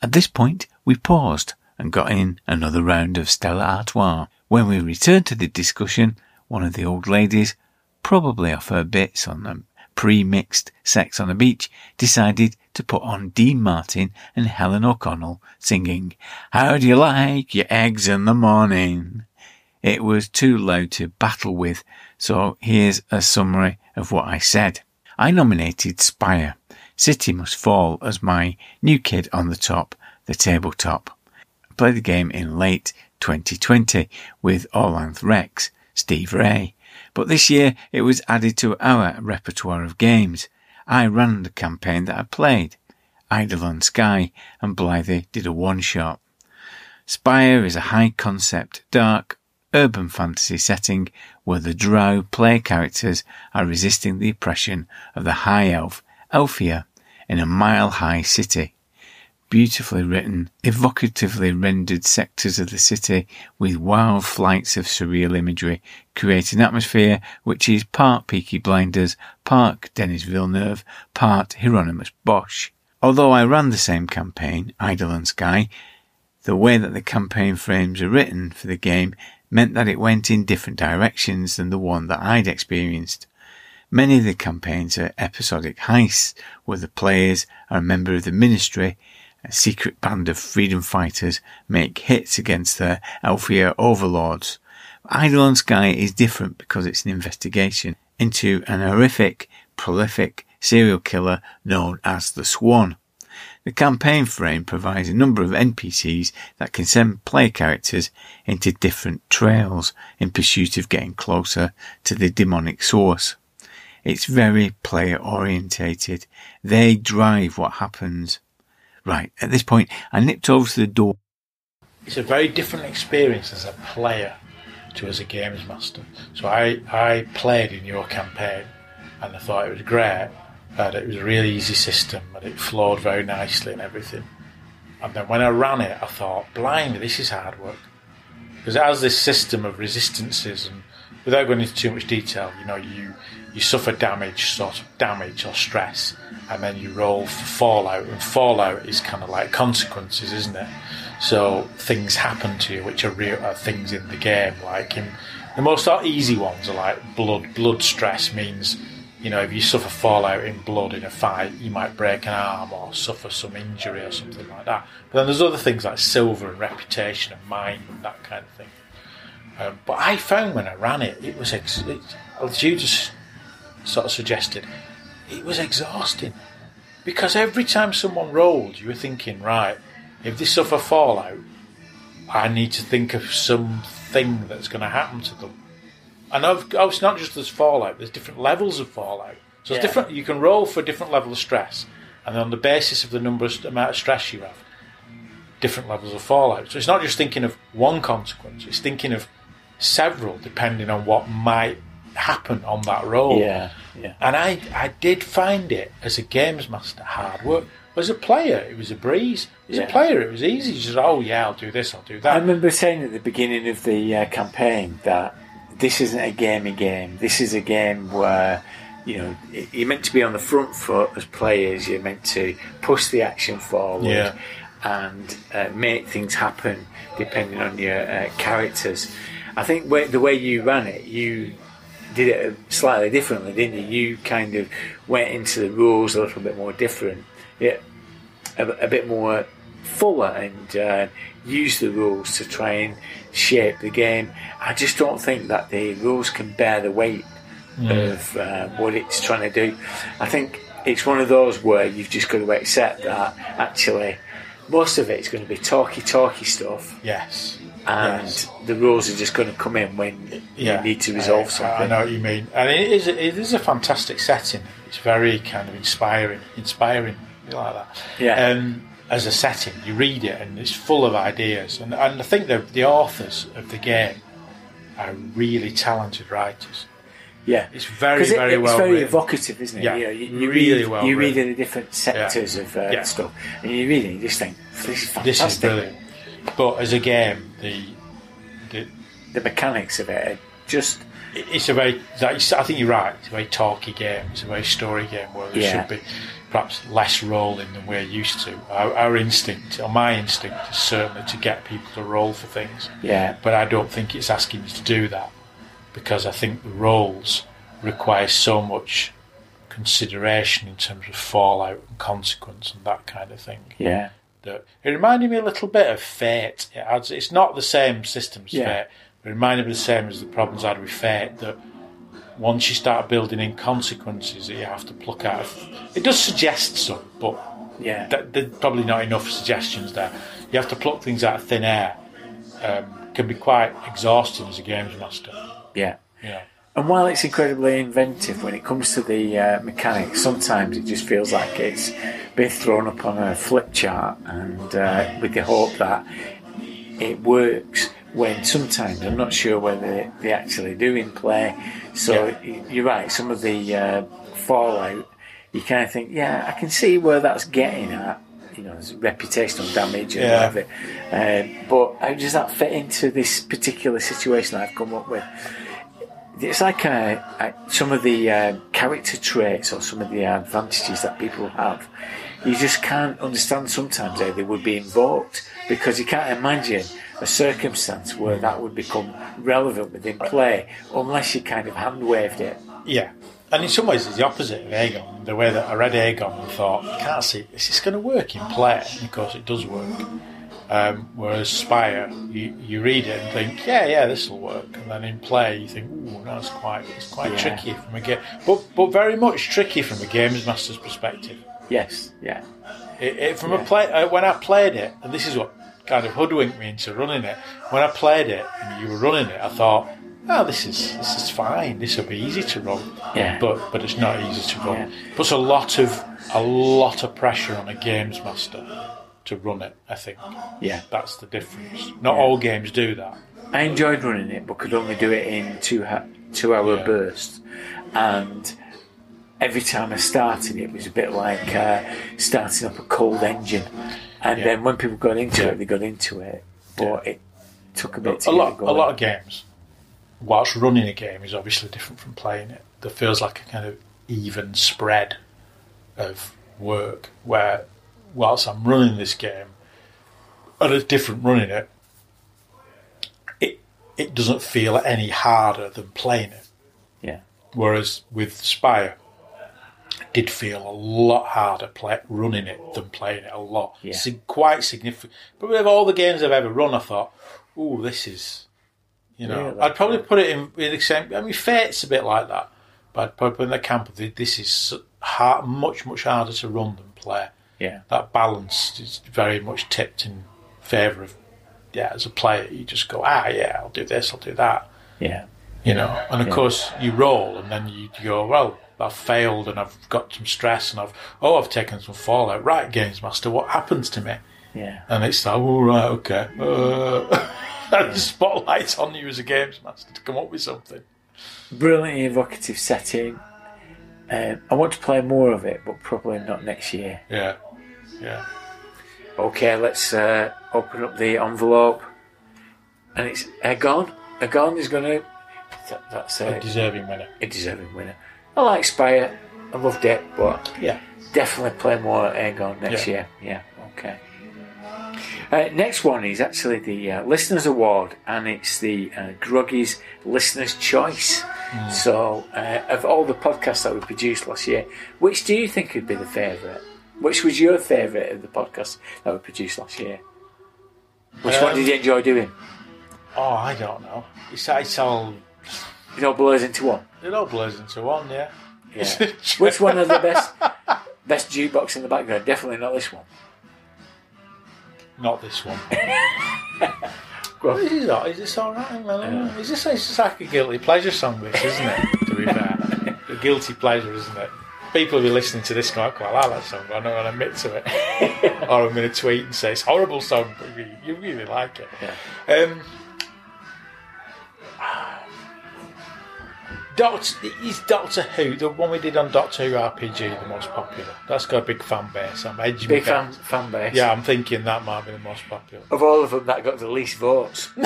At this point, we paused and got in another round of Stella Artois. When we returned to the discussion, one of the old ladies, probably off her bits on the pre-mixed Sex on the Beach, decided to put on Dean Martin and Helen O'Connell singing, How do you like your eggs in the morning? It was too loud to battle with, so here's a summary of what I said. I nominated Spire. City Must Fall as my new kid on the top, the tabletop. I played the game in late 2020 with Orlanth Rex, Steve Ray, but this year it was added to our repertoire of games. I ran the campaign that I played. Eidolon Sky and Blythe did a one shot. Spire is a high concept, dark, urban fantasy setting where the drow player characters are resisting the oppression of the high elf, Aelfir, in a mile high city. Beautifully written, evocatively rendered sectors of the city with wild flights of surreal imagery create an atmosphere which is part Peaky Blinders, part Denis Villeneuve, part Hieronymus Bosch. Although I ran the same campaign, Eidolon Sky, the way that the campaign frames are written for the game meant that it went in different directions than the one that I'd experienced. Many of the campaigns are episodic heists where the players are a member of the ministry, a secret band of freedom fighters make hits against their Aelfir overlords. Eidolon Sky is different because it's an investigation into an horrific, prolific serial killer known as the Swan. The campaign frame provides a number of NPCs that can send player characters into different trails in pursuit of getting closer to the demonic source. It's very player orientated. They drive what happens. Right, at this point, I nipped over to the door. It's a very different experience as a player to as a games master. So I, I played in your campaign and I thought it was great. That it was a really easy system and it flowed very nicely and everything. And then when I ran it, I thought, blimey, this is hard work. Because it has this system of resistances and without going into too much detail, you know, you you suffer damage, sort of damage or stress, and then you roll for fallout. And fallout is kind of like consequences, isn't it? So things happen to you, which are real are things in the game. Like in the most easy ones are like blood. Blood stress means, you know, if you suffer fallout in blood in a fight, you might break an arm or suffer some injury or something like that. But then there's other things like silver and reputation and mind and that kind of thing. Um, but I found when I ran it, it was ex- it, you just sort of suggested, it was exhausting because every time someone rolled, you were thinking, right, if they suffer fallout, I need to think of something that's going to happen to them. And oh, it's not just there's fallout; there's different levels of fallout. So it's different. You can roll for a different level of stress, and on the basis of the number of amount of stress you have, different levels of fallout. So it's not just thinking of one consequence; it's thinking of several, depending on what might happen on that roll. Yeah, yeah. And I, I did find it as a games master hard work. As a player, it was a breeze. As Yeah. a player, it was easy. Just oh yeah, I'll do this, I'll do that. I remember saying at the beginning of the uh, campaign that this isn't a gamey game. This is a game where you know you're meant to be on the front foot as players. You're meant to push the action forward Yeah. and uh, make things happen depending on your uh, characters. I think the way you ran it, you did it slightly differently, didn't you? You kind of went into the rules a little bit more different. Yeah, a, a bit more fuller and uh, use the rules to try and shape the game. I just don't think that the rules can bear the weight of uh, what it's trying to do. I think it's one of those where you've just got to accept that actually most of it's going to be talky talky stuff yes. And Yes. the rules are just going to come in when Yeah. you need to resolve I- something. I know what you mean, and it is it is a fantastic setting. It's very kind of inspiring, inspiring, you like that. Yeah. Um, as a setting, you read it and it's full of ideas, and and I think the the authors of the game are really talented writers. Yeah, It's very it- very it's well It's very written. evocative, isn't it? Yeah, you, know, you, you really read, well You read in the different sectors of uh, Yeah. stuff, and you read it, you just think this is fantastic. This is brilliant. But as a game, the, the The mechanics of it just it's a very. I think you're right. It's a very talky game. It's a very story game where there Yeah. should be perhaps less rolling than we're used to. Our, our instinct, or my instinct, is certainly to get people to roll for things. yeah, But I don't think it's asking you to do that because I think the rolls require so much consideration in terms of fallout and consequence and that kind of thing. yeah, that it reminded me a little bit of Fate. It adds, it's not the same system as Yeah. Fate, but it reminded me the same as the problems I had with Fate. That once you start building in consequences that you have to pluck out, of, it does suggest some, but yeah, th- there's probably not enough suggestions there. You have to pluck things out of thin air. Um, can be quite exhausting as a games master. yeah. Know. And while it's incredibly inventive when it comes to the uh, mechanics, sometimes it just feels like it's been thrown up on a flip chart, and uh, with the hope that it works. When sometimes I'm not sure whether they actually do in play. So y you're right. Some of the uh, fallout, you kind of think, yeah, I can see where that's getting at. You know, there's reputational damage and Yeah. whatever. Uh, but how does that fit into this particular situation I've come up with? It's like uh, uh, some of the uh, character traits or some of the advantages that people have. You just can't understand sometimes how they would be invoked because you can't imagine a circumstance where that would become relevant within play unless you kind of hand waved it. Yeah. And in some ways, it's the opposite of Agon. The way that I read Agon and thought, I can't see, this is going to work in play? And of course, it does work. Um, whereas Spire, you, you read it and think, yeah, yeah, this will work, and then in play you think, ooh, no, it's quite it's quite Yeah. tricky from a game, but but very much tricky from a games master's perspective. Yes, yeah, It, it, from Yeah. a play uh, when I played it, and this is what kind of hoodwinked me into running it. When I played it and you were running it, I thought, oh, this is this is fine. This will be easy to run. Yeah. But but it's not easy to run. Yeah. Puts a lot of a lot of pressure on a games master to run it. I think yeah. that's the difference. Not Yeah. all games do that. I enjoyed running it, but could only do it in two ha- two hour Yeah. bursts, and every time I started, it was a bit like uh, starting up a cold engine. And Yeah. then when people got into Yeah. it, they got into it, but it took a bit to a get lot, a going. lot of games. Whilst running a game is obviously different from playing it. There feels like a kind of even spread of work. Where, whilst I'm running this game, and it's different running it, it it doesn't feel any harder than playing it. yeah, Whereas with Spire, it did feel a lot harder play, running it than playing it a lot. Yeah. Sig- quite significant. But with all the games I've ever run, I thought, "Ooh, this is," you know, Really? I'd probably put it in, in the same. I mean, Fate's a bit like that, but I'd probably put in the camp of this is hard, much much harder to run than play. Yeah, That balance is very much tipped in favour of. Yeah, as a player, you just go, ah, yeah, I'll do this, I'll do that yeah, you know. And of Yeah. course, you roll, and then you, you go, well, I've failed, and I've got some stress, and I've oh, I've taken some fallout. Right, games master, what happens to me? yeah, And it's like, oh, right, okay. Uh, and the spotlight's on you as a games master to come up with something. brilliantly evocative setting. Um, I want to play more of it, but probably not next year. Yeah, yeah. Okay, let's uh, open up the envelope, and it's Agon. Agon is going to. That, that's A a, deserving winner. a deserving winner. I like Spire. I loved it, but Yeah. definitely play more Agon next Yeah. year. Yeah, okay. Uh, next one is actually the uh, Listeners Award, and it's the uh, Groggy's Listener's Choice. Hmm. So, uh, of all the podcasts that we produced last year, which do you think would be the favourite? Which was your favourite of the podcasts that we produced last year? Which one Um, did you enjoy doing? Oh, I don't know. It's, it's all It all blurs into one. it all blurs into one. Yeah. Yeah. Which one of the best? Best jukebox in the background? Definitely not this one. Not this one. Go on. Is this, all- is this all right? Well, Is this it's like a guilty pleasure song, this, isn't it? To be fair, a guilty pleasure, isn't it? People will be listening to this going, "Well, I like that song, but I'm not going to admit to it." or I'm going to tweet and say it's a horrible song, but you, you really like it. Um, Doctor is Doctor Who the one we did on Doctor Who RPG the most popular. That's got a big fan base. I'm edging Big fan, fan base. Yeah, I'm thinking that might be the most popular. Of all of them, that got the least votes.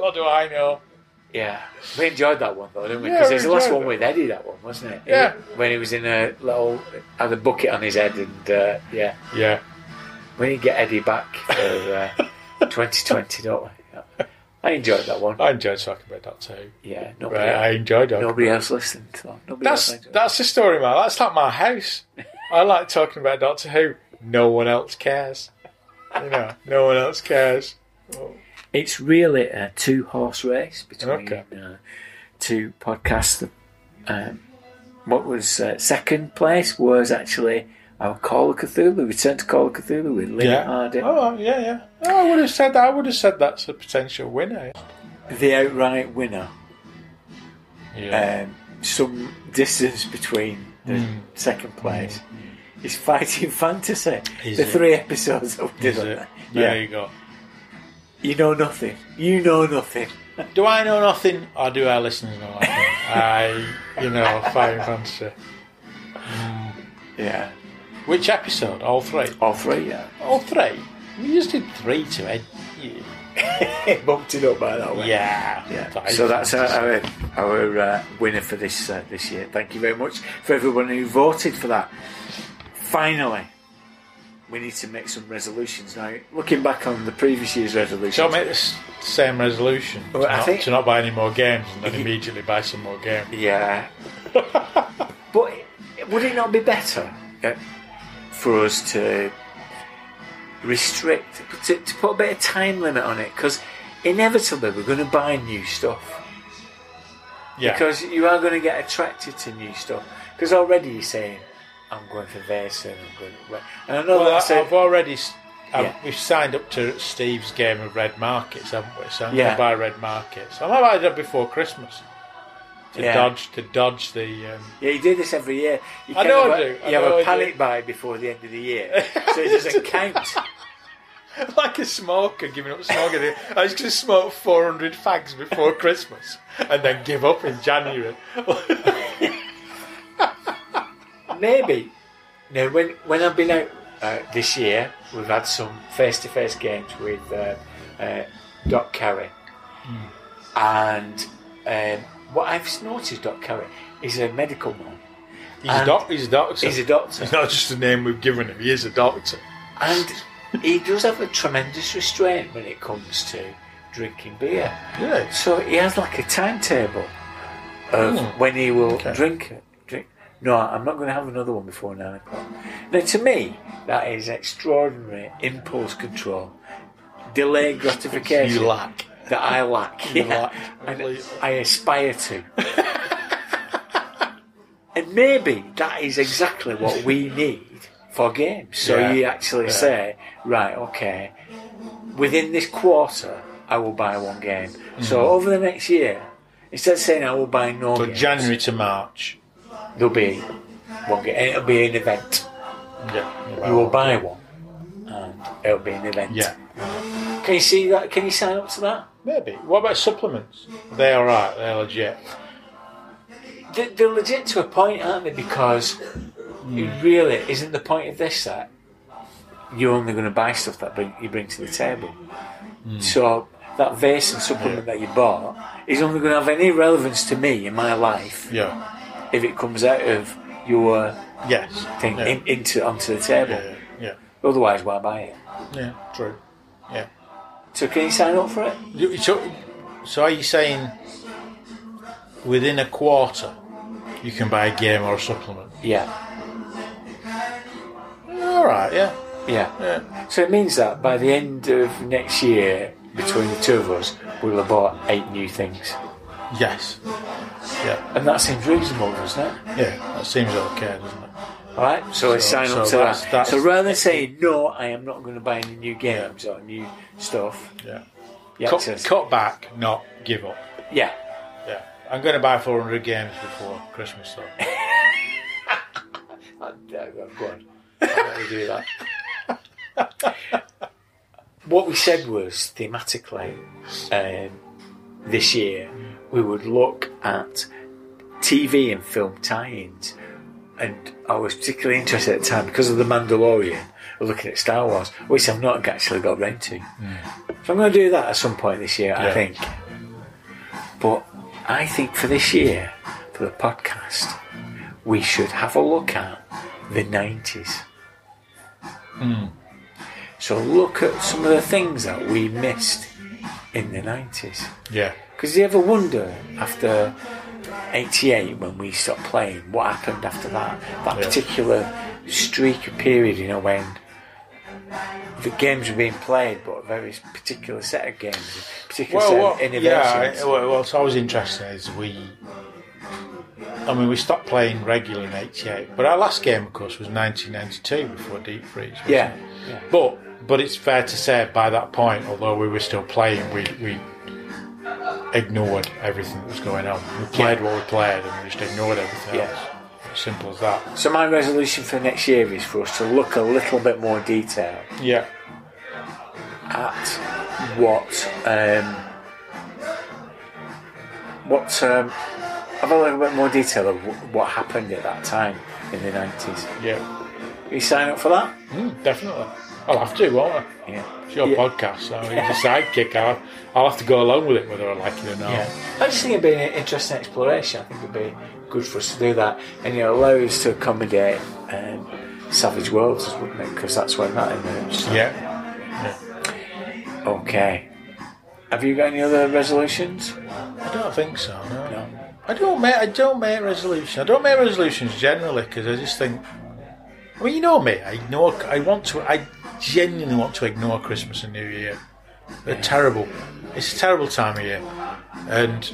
What do I know? Yeah, we enjoyed that one though, didn't we? Yeah, Because we it's the last one it. with Eddie. That one, wasn't it? Yeah. When he was in a little had a bucket on his head, and uh, yeah, Yeah. we need to get Eddie back for uh, 2020, don't we? Yeah. I enjoyed that one. I enjoyed talking about Doctor Who. Yeah, nobody, Right, I enjoyed talking nobody else listened. So nobody That's else that's the story, man. That's like my house. I like talking about Doctor Who. No one else cares. You know, no one else cares. It's really a two horse race between Okay. uh, two podcasts. Um, what was uh, second place was actually our Call of Cthulhu, Return to Call of Cthulhu with Lynn Yeah. Harding. Oh, yeah, yeah. Oh, I would have said that. I would have said that's a potential winner. The outright winner. Yeah. Um, some distance between the Hmm. second place is Fighting Fantasy. Is the it? three episodes that we did on that. There Yeah. you go. You know nothing. You know nothing. Do I know nothing, or do our listeners know nothing? I, you know, Fighting Fantasy. Yeah. Which episode? All three. All three, yeah. All three. We just did three to. Yeah. Bumped it up by that way. Yeah. Yeah. So that's our our, our uh, winner for this uh, this year. Thank you very much for everyone who voted for that. Finally, we need to make some resolutions now. Looking back on the previous year's resolutions, I make this same resolution to, Well, I not, think- to not buy any more games and then immediately buy some more games? Yeah. but would it not be better uh, for us to restrict, to, to put a bit of time limit on it, because inevitably we're going to buy new stuff. Yeah. Because you are going to get attracted to new stuff. Because already you're saying, I'm going for this and I'm going to. And I know well, that's I, I've already. I've, Yeah. We've signed up to Steve's game of red markets, haven't we? So I'm Yeah. going to buy red markets. I might buy that before Christmas to Yeah. dodge to dodge the. Um, Yeah, you do this every year. You I know of I do. I You have a panic buy before the end of the year, so it doesn't count. like a smoker giving up smoking. I was going to smoke 400 fags before Christmas and then give up in January. Maybe. Now, when when I've been out uh, this year, we've had some face-to-face games with uh, uh, Doc Carey, and um, what I've noticed, Doc Carey is a medical man. He's a, doc- he's a doctor. He's a doctor, It's not just a name we've given him, he is a doctor. and he does have a tremendous restraint when it comes to drinking beer. Yeah. So he has like a timetable of Hmm. when he will Okay. drink it. No, I'm not going to have another one before nine o'clock. Now, to me, that is extraordinary impulse control, delayed gratification You lack. that I lack. You yeah, lack and. I aspire to. and maybe that is exactly what we need for games. So Yeah. you actually Yeah. say, right, okay, within this quarter, I will buy one game. So mm-hmm. over the next year, instead of saying I will buy no So games, January to March. There'll be one game. and It'll be an event. Yeah. You will buy one, and it'll be an event. Yeah. Can you see that? Can you sign up to that? Maybe. What about supplements? They're alright, they're legit. They- They're legit to a point, aren't they? Because it hmm. really isn't the point of this that you're only going to buy stuff that bring, you bring to the table. Hmm. So that vase and supplement that you bought is only going to have any relevance to me in my life Yeah. If it comes out of your Yes. thing Yeah. in, into onto the table. yeah. Yeah. Otherwise, why buy it? Yeah. True. Yeah. So can you sign up for it? You- So, so are you saying within a quarter you can buy a game or a supplement? Yeah, All right. Yeah. yeah. Yeah. So it means that by the end of next year, between the two of us, we'll have bought eight new things. Yes. Yeah. And that seems reasonable, doesn't it? Yeah. That seems okay, doesn't it? Alright, so, let's So- sign up to that's- that. that's- so rather than saying, no, I am not going to buy any new games or new stuff, Yeah. Cut, cut back, not give up. yeah. Yeah. I'm going to buy 400 games before Christmas, though. Uh, yeah, go go on. I'll let you do that. what we said was thematically um, this year we would look at TV and film tie-ins, and I was particularly interested at the time because of the Mandalorian. Looking at Star Wars, which I've not actually got round to. So I'm going to do that at some point this year, I think. But I think for this year, for the podcast, we should have a look at the 90s. Hmm. So look at some of the things that we missed in the 90s. Yeah. Because you ever wonder after 88 when we stopped playing, what happened after that? That Yeah. particular streak of period, you know, when the games were being played, but a very particular set of games, particular Well, set what, of yeah, innovations. I- well, what's always interesting is we. I mean, we stopped playing regularly in '88, but our last game, of course, was 1992 before Deep Freeze. yeah, yeah. But but it's fair to say by that point, although we were still playing, we we ignored everything that was going on. We played what we played, and we just ignored everything Yeah. else. Simple as that. So my resolution for next year is for us to look a little bit more detail Yeah. at what um, what um, have a little bit more detail of wh- what happened at that time in the nineties. Yeah. You sign up for that? Mm, definitely. I'll have to, won't I? Yeah. It's your Yeah. podcast, so you're sidekick. I'll, I'll have to go along with it whether I like it or not. Yeah. I just think it'd be an interesting exploration. I think it'd be good for us to do that, and it allows us to accommodate um, Savage Worlds, wouldn't it? Because that's when that emerged. Yeah. Okay. Have you got any other resolutions? I don't think so. No. No. I don't make. I don't make resolutions. I don't make resolutions generally because I just think. I mean, you know me. I know. I want to. I. genuinely want to ignore Christmas and New Year. They're terrible. It's a terrible time of year, and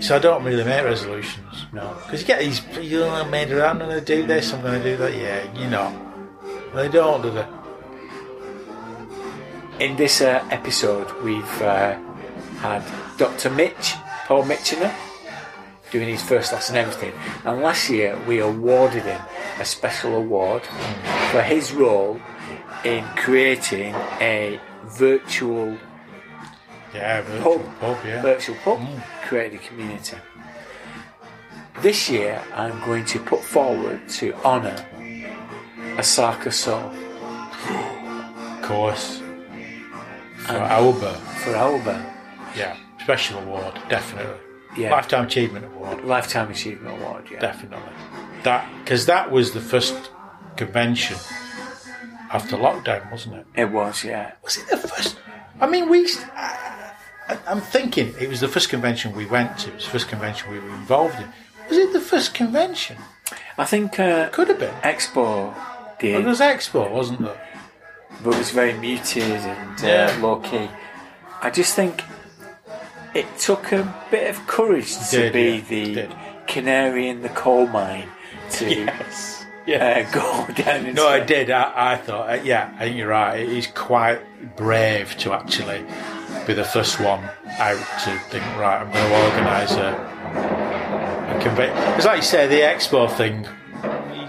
so I don't really make resolutions. No, because you get these. You know, I made it. I'm going to do this. I'm going to do that. Yeah, you know, they don't do they? In this uh, episode, we've uh, had Dr. Mitch, Paul Mitchener, doing his first lesson and everything. And last year, we awarded him a special award for his role in creating a virtual Yeah, virtual pub, pub. Yeah, virtual pub, mm. created a community. This year, I'm going to put forward to honour Asaka Soul of course. For Owlbear, for Owlbear. yeah, special award, definitely. Yeah. Lifetime Achievement Award, Lifetime Achievement Award, yeah. definitely. That because that was the first convention after lockdown, wasn't it? It was, yeah. Was it the first? I mean, we. I, I'm thinking it was the first convention we went to. It was the first convention we were involved in. Was it the first convention? I think uh, Could have been. Expo It was Expo, wasn't it? but it was very muted and uh, Yeah. low key. I just think it took a bit of courage to did, be yeah, the did. canary in the coal mine to Yes. Yeah. uh, go down No, I did. I, I thought, uh, yeah, I think you're right. It is quite brave to actually be the first one out to think, right, I'm going to organise a, a convention. It's like you say, the expo thing,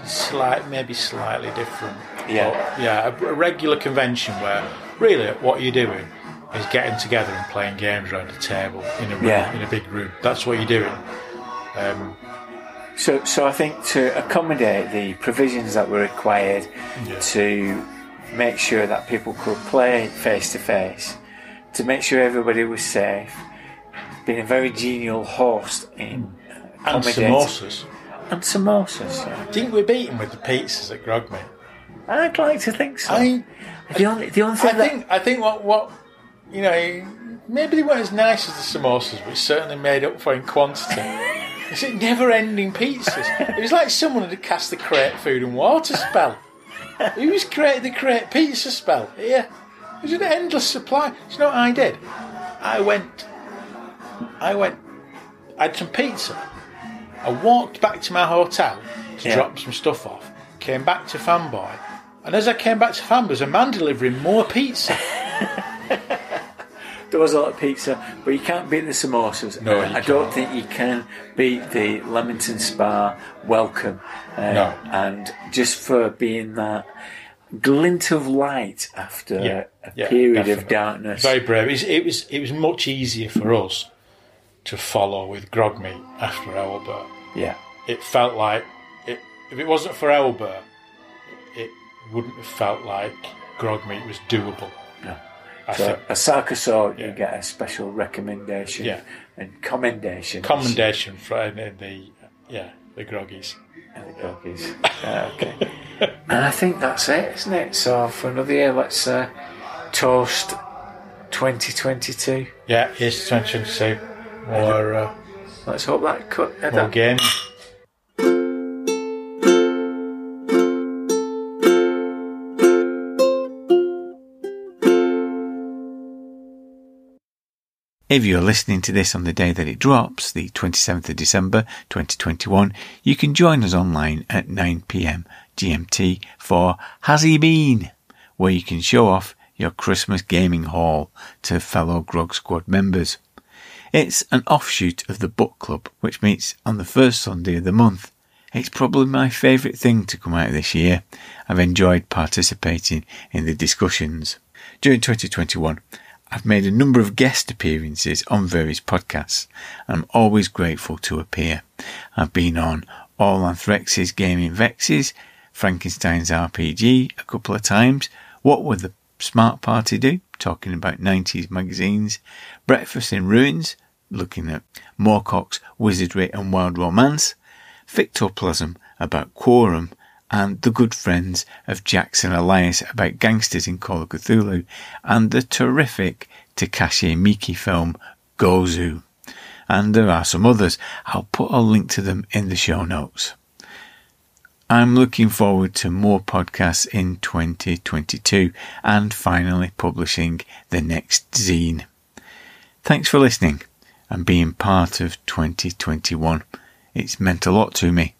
slight, maybe slightly different. Yeah. But, yeah, a, a regular convention where really what are you're doing is getting together and playing games around a table in a room, Yeah. in a big room. That's what you're doing. Um, So, so I think to accommodate the provisions that were required Yeah. to make sure that people could play face to face, to make sure everybody was safe, being a very genial host in and samosas. and samosas. Yeah. Didn't we beat him with the pizzas at Grogmeet? I'd like to think so. I, the only, the only thing I that think I think what what you know maybe they weren't as nice as the samosas, but certainly made up for in quantity. It's a never-ending pizzas. It was like someone had cast the create food and water spell. Who's created the create pizza spell? Yeah, it was an endless supply. Do you know what I did? I went, I went, I had some pizza. I walked back to my hotel to Yeah. drop some stuff off. Came back to Fanboy, and as I came back to Fanboy, there was a man delivering more pizza. there was a lot of pizza, but you can't beat the samosas. No, Uh, I don't think you can beat the Leamington Spa welcome. Uh, No. And just for being that glint of light after Yeah, a yeah, period of darkness. Very brave. It was, it was it was much easier for us to follow with Grogmeet after Owlbear. yeah. It felt like it, if it wasn't for Owlbear, it wouldn't have felt like Grogmeet was doable. I So think a Sarkasort, Yeah. you get a special recommendation Yeah. and commendation. commendation for uh, the yeah the Groggies. And the doggies. Uh, okay. and I think that's it, isn't it? So for another year, let's uh, toast 2022. Yeah, here's 2022. More uh, Let's hope that cut. uh, more games. If you're listening to this on the day that it drops, the 27th of December 2021, you can join us online at 9pm GMT for Has He Been? where you can show off your Christmas gaming haul to fellow Grog Squad members. It's an offshoot of the book club, which meets on the first Sunday of the month. It's probably my favourite thing to come out this year. I've enjoyed participating in the discussions. During 2021, I've made a number of guest appearances on various podcasts, and I'm always grateful to appear. I've been on All Anthrex's Gaming Vexes, Frankenstein's RPG a couple of times, What Would the Smart Party Do? talking about 90s magazines, Breakfast in Ruins, looking at Moorcock's Wizardry and Wild Romance, Fictoplasm about Quorum, and The Good Friends of Jackson Elias about gangsters in Call of Cthulhu, and the terrific Takashi Miike film Gozu. And there are some others. I'll put a link to them in the show notes. I'm looking forward to more podcasts in 2022 and finally publishing the next zine. Thanks for listening and being part of 2021. It's meant a lot to me.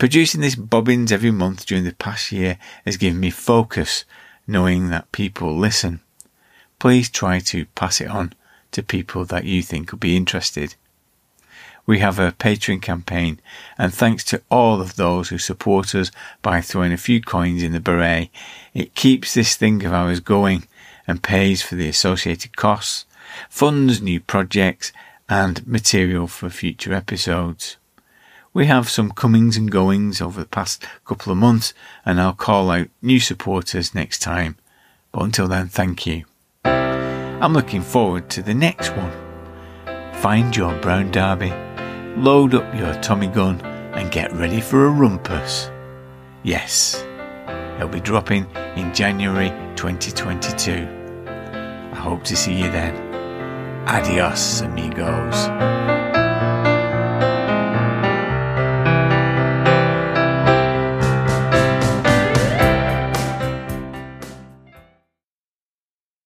Producing this bobbins every month during the past year has given me focus, knowing that people listen. Please try to pass it on to people that you think will be interested. We have a Patreon campaign, and thanks to all of those who support us by throwing a few coins in the beret, it keeps this thing of ours going and pays for the associated costs, funds new projects, and material for future episodes. We have some comings and goings over the past couple of months, and I'll call out new supporters next time. But until then, thank you. I'm looking forward to the next one. Find your brown derby, load up your Tommy gun, and get ready for a rumpus. Yes, it'll be dropping in January 2022. I hope to see you then. Adios, amigos.